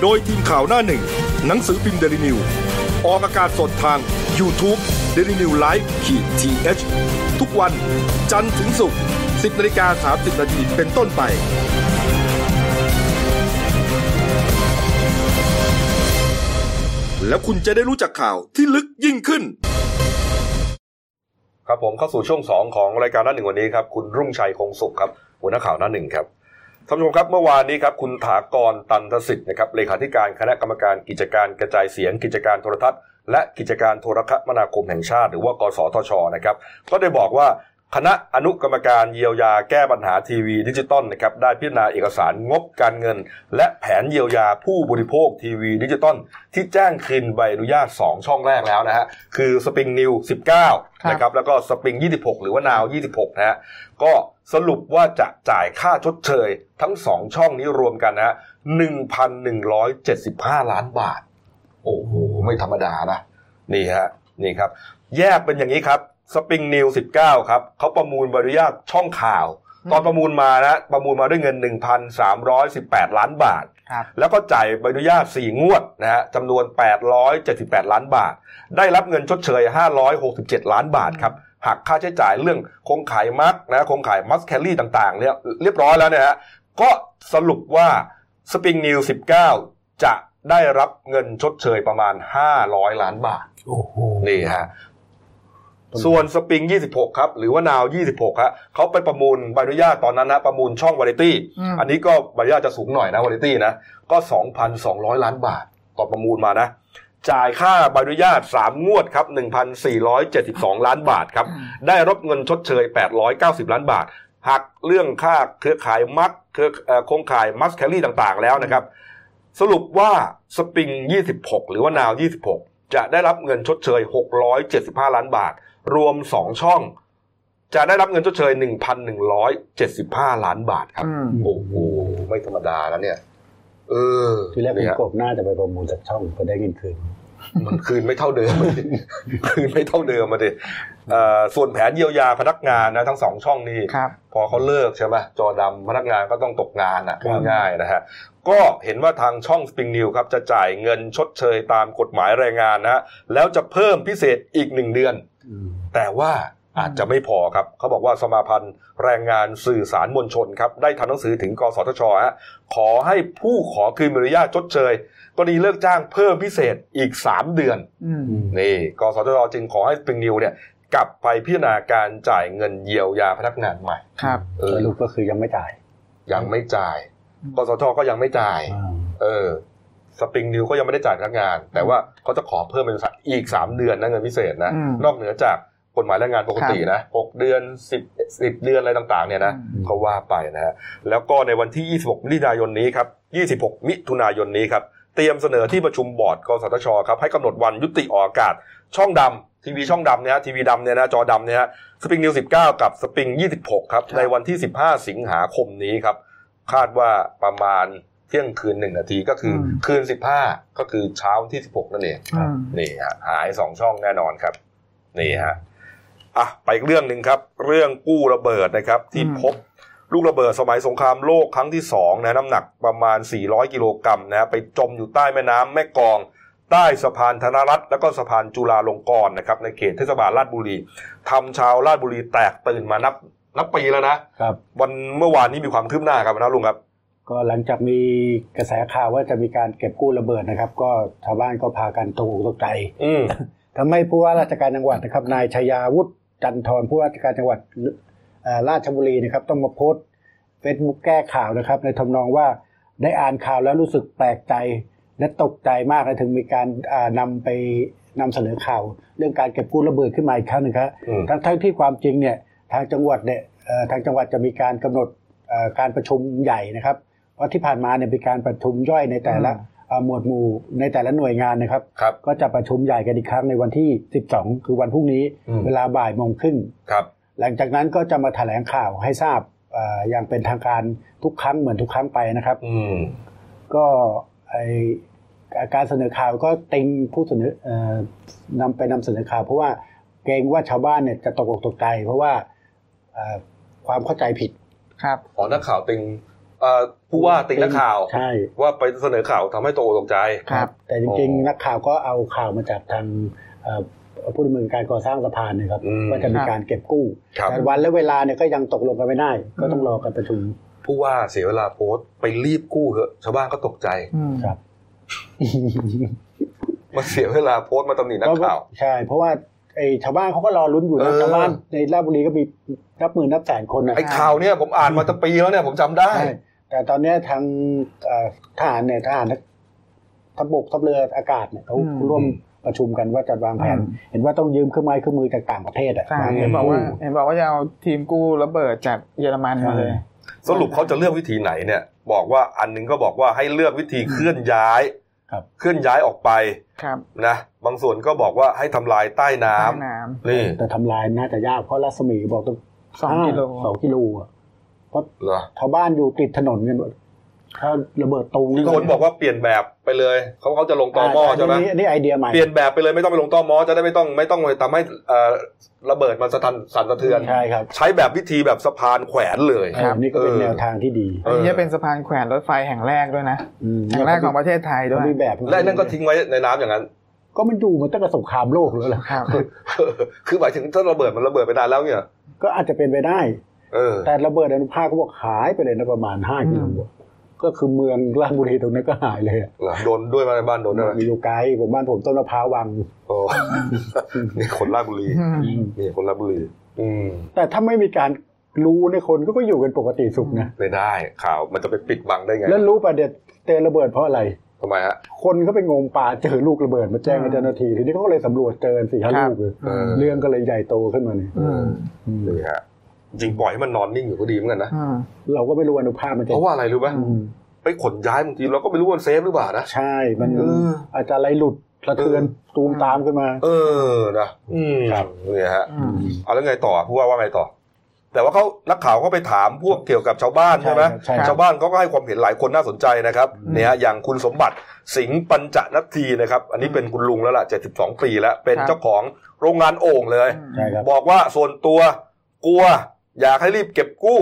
โดยทีมข่าวหน้าหนึ่ง หนังสือพิมพ์เดลิวิวออกอากาศสดทาง YouTube d e l i n e w l i v e ขีดทีเทุกวันจันทร์ถึงศุกร์10นาฬิกา30นาทีเป็นต้นไป แล้วคุณจะได้รู้จักข่าวที่ลึกยิ่งขึ้น ครับผมเข้าสู่ช่วง 2 ของรายการหน้าหนึ่งวันนี้ครับ คุณรุ่งชัยคงสุขครับ หัวหน้าข่าวหน้าหนึ่งครับท่านผู้ชมครับเมื่อวานนี้ครับคุณฐากรตัณฑสิทธิ์นะครับเลขาธิการคณะกรรมการกิจการกระจายเสียง กิจการโทรทัศน์และกิจการโทรคมนาคมแห่งชาติ หรือว่ากสทช.นะครับก็ได้บอกว่า คณะอนุกรรมการเยียวยาแก้ปัญหาทีวีดิจิตอลนะครับได้พิจารณาเอกสารงบการเงิน และแผนเยียวยาผู้บริโภคทีวีดิจิตอลที่แจ้งคืนใบอนุญาต 2 ช่องแรกแล้วนะฮะคือสปริงนิว19นะครับแล้วก็สปริง26 หรือว่านาว 26นะฮะก็สรุปว่าจะจ่ายค่าชดเชยทั้ง 2 ช่องนี้รวมกันนะฮะ1,175 ล้านบาท โอ้โหไม่ธรรมดานะนี่ฮะนี่ครับแยกเป็นอย่างนี้ครับ สปริงนิว19ครับเขาประมูลบริญาตช่องข่าว ตอนประมูลมานะประมูลมาด้วยเงิน 1,318 ล้านบาทครับแล้วก็จ่ายใบอนุญาต 4 งวดนะฮะจำนวน 878 ล้านบาท ได้รับเงินชดเชย 567 ล้านบาทครับหักค่าใช้จ่ายเรื่องโครงข่ายมักนะโครงข่ายมัสแคลรี่ต่างๆเนี่ยเรียบร้อยแล้วเนี่ยฮะก็สรุปว่าสปริงนิว19 จะได้รับเงินชดเชยประมาณ 500 ล้านบาท โอ้โห นี่ฮะ ส่วนสปริง 26 ครับ หรือว่านาว 26ฮะเขาไปประมูลใบอนุญาตตอนนั้นนะประมูลช่องวาไรตี้อืมอันนี้ก็ใบอนุญาตจะสูงหน่อยนะวาไรตี้นะ ก็ 2,200 ล้านบาทตอนประมูลมานะ จ่ายค่าใบอนุญาต 3 งวดครับ 1,472 ล้านบาทครับ ได้รับเงินชดเชย 890 ล้านบาท หักเรื่องค่าเครือข่ายมักเครือเอ่อโครงข่ายมัสแคลรี่ต่างๆ แล้วนะครับ สรุปว่าสปริง 26 หรือว่านาว 26 จะได้รับเงินชดเชย 675 ล้านบาท รวม 2 ช่อง จะได้รับเงินชดเชย 1,175 ล้านบาทครับอืมโอ้โห ไม่ธรรมดาแล้วเนี่ย เออ ที่แรกคุเนี่ณยกบน่าจะไปประมูลจากช่องก็ได้เงินคืน มันคืนไม่เท่าเดิมคืนไม่เท่าเดิมมาดิเอ่อส่วนแผนเยียวยาพนักงานนะทั้งสองช่องนี้ครับพอเขาเลิกใช่ไหมจอดำพนักงานก็ต้องตกงานอะครับง่ายๆนะฮะก็เห็นว่าทางช่อง Spring New ครับจะจ่ายเงินชดเชยตามกฎหมายแรงงานนะฮะแล้วจะเพิ่มพิเศษอีกหนึ่งเดือนอืมแต่ว่าอาจจะไม่พอครับ เขาบอกว่าสมาพันธ์แรงงานสื่อสารมวลชนครับ ได้ทำหนังสือถึงกสทชฮะขอให้ผู้ขอคืนใบอนุญาตชดเชย กรณีเลิกจ้างเพิ่มพิเศษอีก 3 เดือนอืมนี่กสทชจึงขอให้สปริงนิวเนี่ยกลับไปพิจารณาการจ่ายเงินเยียวยาพนักงานใหม่ ครับเออสรุปก็คือยังไม่จ่าย ยังไม่จ่ายกสทก็ยังไม่จ่ายอ่าเออ สปริงนิวก็ยังไม่ได้จ่ายพนักงาน แต่ว่าเขาจะขอเพิ่มเป็นอีก 3 เดือนนะเงินพิเศษนะอืมนอกเหนือจากกฎหมายแรงงานปกตินะหกเดือนสิบสิบเดือนอะไรต่างๆเนี่ยนะอืมเขาว่าไปนะฮะแล้วก็ในวันที่ 26 มิถุนายนนี้ครับ 26 มิถุนายนนี้ครับ เตรียมเสนอที่ประชุมบอร์ดกสทชครับให้กำหนดวันยุติออกอากาศ ช่องดำทีวีช่องดำเนี่ยฮะทีวีดำเนี่ยนะจอดำเนี่ยฮะสปริงนิว19กับสปริง26ครับครับในวันที่15สิงหาคมนี้ครับคาดว่าประมาณเที่ยงคืนหนึ่งนาทีก็คืออคืน15ก็คือเช้าวันที่16นั่นเองอืมนี่ฮะหายสองช่องแน่นอนครับนี่ฮะอะไปอีกเรื่องหนึ่งครับ เรื่องกู้ระเบิดนะครับ ที่อืมพบ ลูกระเบิดสมัยสงครามโลกครั้งที่สองนะน้ำหนักประมาณ 400 กิโลกรัมนะไปจมอยู่ใต้แม่น้ำแม่กลอง ใต้สะพานธนรัตน์แล้วก็สะพานจุฬาลงกรณ์นะครับในเขตเทศบาลราชบุรีทำชาวราชบุรีแตกตื่นมานับนับปีแล้วนะครับวันเมื่อวานนี้มีความคืบหน้าครับนะลุงครับ ก็หลังจากมีกระแสข่าวว่าจะมีการเก็บกู้ระเบิดนะครับ ก็ชาวบ้านก็พากันตกอกตกใจอืมทำให้ผู้ว่าราชการจังหวัดนะครับ นายชยาวุฒิจันทร์ผู้ว่าราชการจังหวัดเอ่อ ราชบุรีนะครับ ต้องมาโพสต์เฟซบุ๊กแก้ข่าวนะครับ ในทำนองว่าได้อ่านข่าวแล้วรู้สึกแปลกใจและตกใจมากเลยถึงมีการอ่านำไปนำเสนอข่าว เรื่องการเก็บกู้ระเบิดขึ้นมาอีกครั้งหนึงครับอืมทั้งทั้งที่ความจริงเนี่ยทางจังหวัดเนี่ยเอ่อทางจังหวัดจะมีการกำหนดเอ่อการประชุมใหญ่นะครับ เพราะที่ผ่านมาเนี่ยเป็นการประชุมย่อยในแต่ละอืมเอ่อหมวดหมู่ในแต่ละหน่วยงานนะครับครับก็จะประชุมใหญ่กันอีกครั้งในวันที่ 12 คือวันพรุ่งนี้อืมเวลาบ่ายโมงครึ่งครับ หลังจากนั้นก็จะมาแถลงข่าวให้ทราบเอ่ออย่างเป็นทางการทุกครั้งเหมือนทุกครั้งไปนะครับอืมก็ไอการเสนอข่าวก็ติงผู้เสนอเอ่อนำไปนำเสนอข่าว เพราะว่าเกรงว่าชาวบ้านเนี่ยจะตกอกตกใจ เพราะว่าเอ่อความเข้าใจผิดครับอ๋อนักข่าวติงเอ่อผู้ว่าติงนักข่าวใช่ว่าไปเสนอข่าวทำให้ตกอกตกใจครับ แต่จริงอ๋อๆนักข่าวก็เอาข่าวมาจากทางเอ่อ ผู้ดำเนินการก่อสร้างสะพานเนะครับอืมว่าจะมีการเก็บกู้ครับแต่วันและเวลาเนี่ยก็ยังตกลงกันไม่ได้ ก็ต้องรอกันประชุมผู้ว่าเสียเวลาโพสต์ไปรีบกู้เหอะชาวบ้านก็ตกใจอืมครับมาเสียเวลาโพสต์มาตำหนินักข่าวใช่ เพราะว่าไอ้ชาวบ้านเขาก็รอลุ้นอยู่เอนะอชาวบ้านในราชบุรีก็มีนับหมื่นนับแสนคนนะไอ้ข่าวเนี่ยผมอ่านมาตั้งปีแล้วเนี่ยผมจำได้ใช่แต่ตอนเนี้ยทางเอ่อทหารเนี่ยทหารทัพบกทัพเรืออากาศเนี่ยเขาอืมร่วม ประชุมกันว่าจะวางแผนอืมเห็นว่าต้องยืมเครื่องไม้เครื่องมือจากต่างประเทศอะใช่มาเห็นบอกว่าเห็นบอกว่าจะเอาทีมกู้ระเบิดจากเยอรมันมาเลยสรุปเขาจะเลือกวิธีไหนเนี่ย บอกว่าอันหนึงก็บอกว่าให้เลือกวิธีเคลื่อนย้ายครับเคลื่อนย้ายออกไปครับนะบางส่วนก็บอกว่าให้ทำลายใต้น้ำใต้น้นี่แต่ทำลายน่าจะยากเพราะรัศมีบอกต้องสองกิโลสองกิโลอะเพราะเหรอชาวบ้านอยู่ติดถนนกันหมด ถ้าระเบิดตูมมีคนบอกว่าเปลี่ยนแบบไปเลยเขาเขาจะลงตอมอใช่ไหมนนี้อันนี้ไอเดียใหม่เปลี่ยนแบบไปเลยไม่ต้องไปลงตอมอจะได้ไม่ต้องไม่ต้องไปทำให้เอ่อระเบิดมันสะทันสั่นสะเทือนใช่ครับใช้แบบวิธีแบบสะพานแขวนเลยครับนี่ก็เป็นเออแนวทางที่ดีำอันนี้จะเป็นสะพานแขวนรถไฟแห่งแรกด้วยนะอืมแห่งแรกของประเทศไทยด้เขาวยมีแบบและนั่นก็ทิ้งไว้ในน้ำอย่างนั้น ก็มันอยู่มันตั้งแต่สงครามโลกแล้วแหละครับคือหมายถึงถ้าระเบิดมันระเบิดไปนานแล้วเนี่ยก็อาจจะเป็นไปได้เออแต่ระเบิดอนุภาคก็บอกหายไปเลยนะประมาณห้าอืมกิโล ก็คือเมืองราชบุรีตรงนั้นก็หายเลยอะเหรอโดนด้วยมาในบ้านโดนด้วยไหมมีอยู่ไกลผมบ้านผมต้นมะพร้าววัง โอ้ นี่คนราชบุรีอืมนี่คนราชบุรี อืม แต่ถ้าไม่มีการรู้ในยคนก็ก็อยู่กันปกติสุขนะไม่ได้ข่าวมันจะไปปิดบังได้ไงแล้วรู้ประเด็นเตะระเบิดเพราะอะไร ทำไมฮะ คนเขาไปงมปลาเจอลูกระเบิดมาแจ้งให้เจ้าหน้าที่ทีนี้เขาก็เลยสำรวจเจอสี่ห้าครับลูกเลยเออ เรื่องก็เลยใหญ่โตขึ้นมาเนี่ย อืมอืมนี่ฮะ จริงปล่อยให้มันนอนนิ่งอยู่ก็ดีเหมือนกันนะอืมเราก็ไม่รู้อนุภาคมันจะเพราะว่าอะไรรู้ไหมอืมไปขนย้ายบางทีเราก็ไม่รู้ว่ามันเซฟหรือเปล่านะใช่ มันเอออาจจะอะไรหลุดสะเทือนตูมตามขึ้นมา เออนะอืมครับเนี่ยฮะอืมเอาแล้วไงต่อผู้ว่าว่าไงต่อ แต่ว่าเขานักข่าวก็ไปถามพวกเกี่ยวกับชาวบ้านใช่ไหมใช่ครับชาวบ้านเขาก็ให้ความเห็นหลายคนน่าสนใจนะครับ เนี่ยฮะอย่างคุณสมบัติสิงห์ปัญจนัททีนะครับ อันนี้เป็นคุณลุงแล้วล่ะ 72 ปีแล้วเป็นครับเจ้าของโรงงานโอ่งเลยใช่ครับบอกว่าส่วนตัวกลัว อยากให้รีบเก็บกู้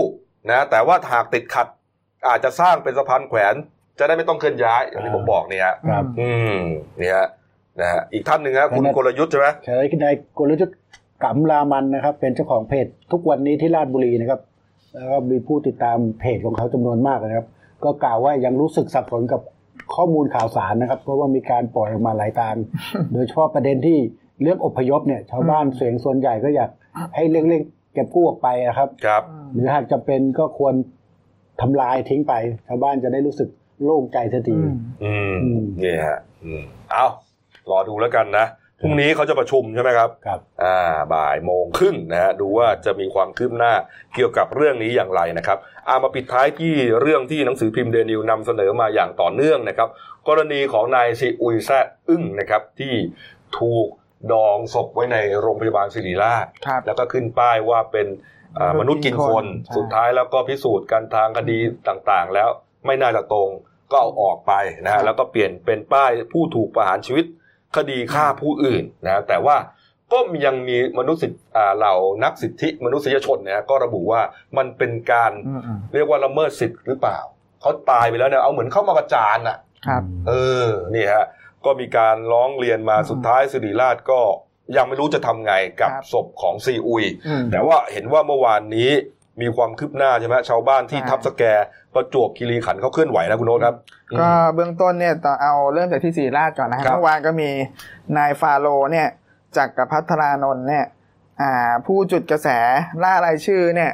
นะแต่ว่าหากติดขัด อาจจะสร้างเป็นสะพานแขวน จะได้ไม่ต้องเคลื่อนย้ายอย่างที่ผมบอกเนี่ยฮะครับอืมเนี่ยฮะนะฮะอีกท่านหนึ่งครับคุณแล้วนะกลยุทธ์ใช่ไหมใช้นายกลยุทธ์กำลามันนะครับ เป็นเจ้าของเพจทุกวันนี้ที่ราชบุรีนะครับแล้วก็มีผู้ติดตามเพจของเขาจำนวนมากนะครับ ก็กล่าวว่ายังรู้สึกสับสนกับข้อมูลข่าวสารนะครับ เพราะว่ามีการปล่อยออกมาหลายทาง โดยเฉพาะประเด็นที่เรื่องอพยพเนี่ยชาวบ้านเสียงส่วนใหญ่ก็อยากให้เร่งๆ เก็บกู้ออกไปนะครับ ครับ หรือหากจะเป็นก็ควรทำลายทิ้งไป ชาวบ้านจะได้รู้สึกโล่งใจสักทีอืมอืมอืม นี่ฮะอืมเอารอดูแล้วกันนะพรุ่งนี้เขาจะประชุมใช่ไหมครับครับ อ่าบ่ายโมงครึ่งนะฮะดูว่าจะมีความคืบหน้าเกี่ยวกับเรื่องนี้อย่างไรนะครับอามาปิดท้ายที่เรื่องที่หนังสือพิมพ์เดนิวนำเสนอมาอย่างต่อเนื่องนะครับ กรณีของนายซีอุยแซะอึ้งนะครับที่ถูก ดองศพไว้ในโรงพยาบาลศิริราชครับแล้วก็ขึ้นป้ายว่าเป็นอ่ามนุษย์กินคนใช่สุดท้ายแล้วก็พิสูจน์กันทางคดีต่างๆ แล้วไม่น่าจะตรงก็เอาออกไปนะฮะแล้วก็เปลี่ยนเป็นป้ายผู้ถูกประหารชีวิตคดีฆ่าผู้อื่นนะแต่ว่าก็ยังมีมนุษย์สิทธิ์อ่าเหล่านักสิทธิมนุษยชนเนี่ยก็ระบุว่ามันเป็นการอืมอืมเรียกว่าละเมิดสิทธิ์หรือเปล่าเขาตายไปแล้วเนี่ยเอาเหมือนเข้ามาประจานอะครับเออนี่ฮะ ก็มีการร้องเรียนมาอืมสุดท้ายสิริราชก็ยังไม่รู้จะทำไงกับครับศพของซีอุยอืมแต่ว่าเห็นว่าเมื่อวานนี้มีความคืบหน้าใช่ไหมชาวบ้านที่ใช่ทับสแกประจวบคีรีขันธ์เขาเคลื่อนไหวนะคุณโน้ตครับ ก็เบื้องต้นเนี่ยต่อเอาเริ่มจากที่ศรีราชก่อนนะคครัรับบเมื่อวานก็มีนายฟาโรห์เนี่ยจากกรพัฒรานนท์เนี่ยอ่าผู้จุดกระแสล่ารายชื่อเนี่ย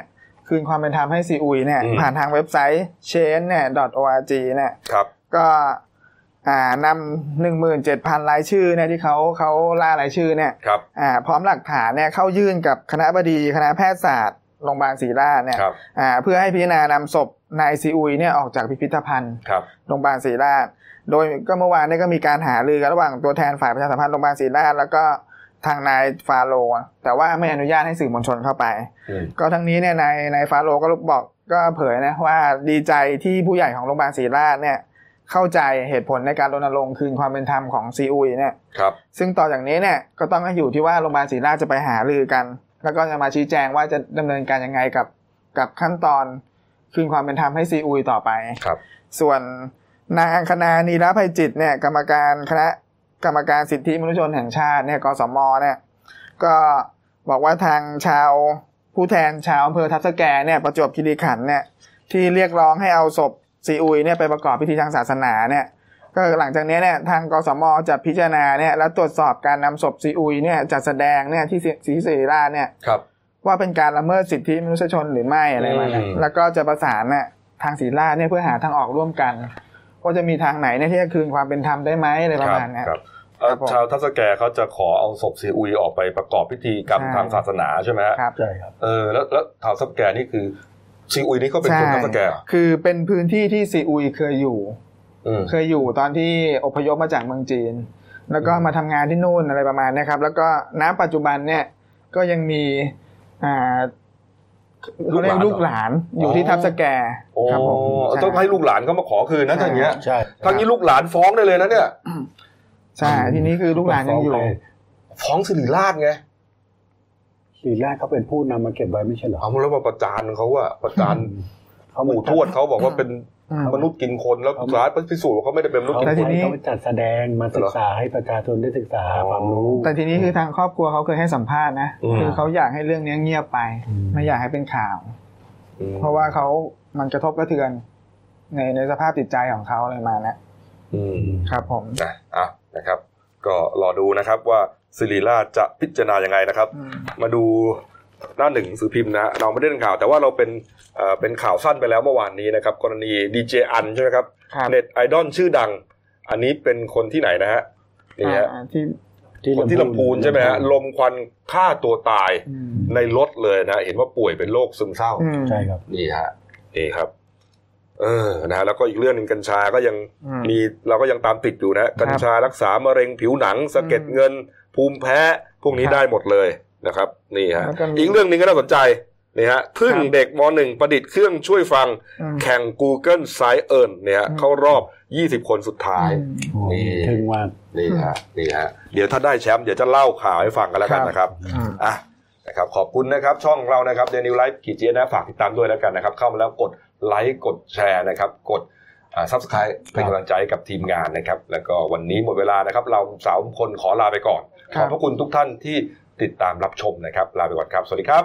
คืนความเป็นธรรมให้ซีอุยเนี่ยอืมผ่านทางเว็บไซต์ change เนี่ย .org เนี่ยครับก็ อ่านำหนึ่งหมื่นเจ็ดพันรายชื่อเนี่ยที่เขาเขาล่ารายชื่อเนี่ยครับอ่าพร้อมหลักฐานเนี่ยเข้ายื่นกับคณะบดีคณะแพทยศาสตร์โรงพยาบาลศรีราชเนี่ยครับอ่าเพื่อให้พิจารณานำศพนายซีอุยเนี่ยออกจากพิพิธภัณฑ์ครับโรงพยาบาลศรีราช โดยก็เมื่อวานนี้ก็มีการหารือกันระหว่างตัวแทนฝ่ายประชาสัมพันธ์โรงพยาบาลศรีราชแล้วก็ทางนายฟาโรห์แต่ว่าไม่อนุญาตให้สื่อมวลชนเข้าไปอืมก็ทั้งนี้เนี่ยนายนายฟาโรห์ก็บอกก็เผยนะว่าดีใจที่ผู้ใหญ่ของโรงพยาบาลศรีราชเนี่ย เข้าใจเหตุผลในการรณรงค์คืนความเป็นธรรมของซีอุยเนี่ยครับซึ่งต่อจากนี้เนี่ยก็ต้องอยู่ที่ว่าโรงพยาบาลศรีราชจะไปหารือกัน แล้วก็จะมาชี้แจงว่าจะดำเนินการยังไงกับกับขั้นตอนคืนความเป็นธรรมให้ซีอุยต่อไปครับ ส่วนนางอังคณานีรภัยจิตเนี่ยกรรมการคณะกรรมการสิทธิมนุษยชนแห่งชาติเนี่ยกสมเนี่ยก็บอกว่าทางชาวผู้แทนชาวอำเภอทับสแกเนี่ยประจวบคีรีขันธ์เนี่ยที่เรียกร้องให้เอาศพ ซีอุยเนี่ยไปประกอบพิธีทางศาสนาเนี่ยก็หลังจากนี้เนี่ยทางกสมจะพิจารณาเนี่ยและตรวจสอบการนำศพซีอุยเนี่ยจัดแสดงเนี่ยที่ศรีศรีราชเนี่ยครับว่าเป็นการละเมิดสิทธิมนุษยชนหรือไม่อะไรประมาณนั้นอืมแล้วก็จะประสานน่ะทางศรีราชเนี่ยเพื่อหาทางออกร่วมกันว่าจะมีทางไหนเนี่ยที่จะคืนความเป็นธรรมได้ไหมอะไรประมาณเนี้ยครับเอ่อครับผมชาวทัศแกเขาจะขอเอาศพซีอุยออกไปประกอบพิธีกรรมใช่ทางศาสนาใช่ไหมฮะครับใช่ครับเออแล้วแล้วชาวทัศแกนี่คือ ซีอุยนี่ก็เป็นคนทัศแกเหรอคือเป็นพื้นที่ที่ซีอุยเคยอยู่อืมเคยอยู่ตอนที่อพยพมาจากเมืองจีน แล้วก็มาทำงานที่นู่นอะไรประมาณเนี้ยครับ แล้วก็ณปัจจุบันเนี่ยก็ยังมีอ่าเขาเรียกลูกหลานอยู่ที่ทับสแกโอ้ครับผมใช่ต้องให้ลูกหลานเขามาขอคืนนะถ้าอย่างเงี้ยใช่ทางนี้ลูกหลานฟ้องได้เลยนะเนี่ยใช่ทีนี้คือลูกหลานยังอยู่ ฟ้องสิริราชไง สีแรกเขาเป็นผู้นำมาเก็บไว้ไม่ใช่เหรอเอาแล้วมาประจานเขาอะประจานเขาเหมือนปู่ทวดเขาบอกว่าเป็นอืมมนุษย์กินคนแล้วสุดท้ายพิสูจน์ว่าเขาไม่ได้เป็นมนุษย์เขากินแต่คทีนนี้เขาจัดแสดงมาศึกษาให้ประชาชนได้ศึกษาหาความรู้ แต่ทีนี้คือทางครอบครัวเขาเคยให้สัมภาษณ์นะอืมคือเขาอยากให้เรื่องนี้เงียบไปอืมไม่อยากให้เป็นข่าวอืมเพราะว่าเขามันกระทบกระเทือน ในในสภาพจิตใจของเขาอะไรมานะอืมครับผมนะอะนะครับ ก็รอดูนะครับว่า สิริราชจะพิจารณายังไงนะครับอืมมาดูหน้าหนึ่งหนังสือพิมพ์นะฮะเราไม่ได้เป็นข่าว แต่ว่าเราเป็นเอ่อเป็นข่าวสั้นไปแล้วเมื่อวานนี้นะครับ กรณีดีเจอันใช่ไหมครับครับเน็ตไอดอลชื่อดัง อันนี้เป็นคนที่ไหนนะฮะนี่ฮะอ่าที่คนที่ลำพูนใช่ไหมฮะลมควันฆ่าตัวตายอืมในรถเลยนะ เห็นว่าป่วยเป็นโรคซึมเศร้าอืมใช่ครับนี่ฮะนี่ครับ เออนะฮะแล้วก็อีกเรื่องหนึ่งกัญชาก็ยังอืมมีเราก็ยังตามติดอยู่นะกัญชารักษามะเร็งผิวหนังสะเก็ดอืมเงิน ภูมิแพ้พวกนี้ครับได้หมดเลยนะครับนี่ฮะแล้วก็มีอีกเรื่องหนึ่งก็น่าสนใจนี่ฮะพึ่งครับเด็กมหนึ่งประดิษฐ์เครื่องช่วยฟังอืมแข่ง Google s i e n เนี่ยฮะอืมเข้ารอบ 20 คนสุดท้ายอืมโอ้นี่ถึงว่านี่ฮะนี่ฮะเดี๋ยวถ้าได้แชมป์เดี๋ยวจะเล่าข่าวให้ฟังกันแล้วกันครับนะครับอืมอะนะครับขอบคุณนะครับช่องเรานะครับเดลินิวส์ไลฟ์ขีดเจนะฝากติดตามด้วยแล้วกันนะครับ เข้ามาแล้วกด ไลค์กดแชร์นะครับ กดอ่า subscribe เป็นกำลังใจให้กับทีมงานนะครับ แล้วก็วันนี้หมดเวลานะครับ เราสามคนขอลาไปก่อนครับขอบพระคุณทุกท่านที่ติดตามรับชมนะครับ ลาไปก่อนครับ สวัสดีครับ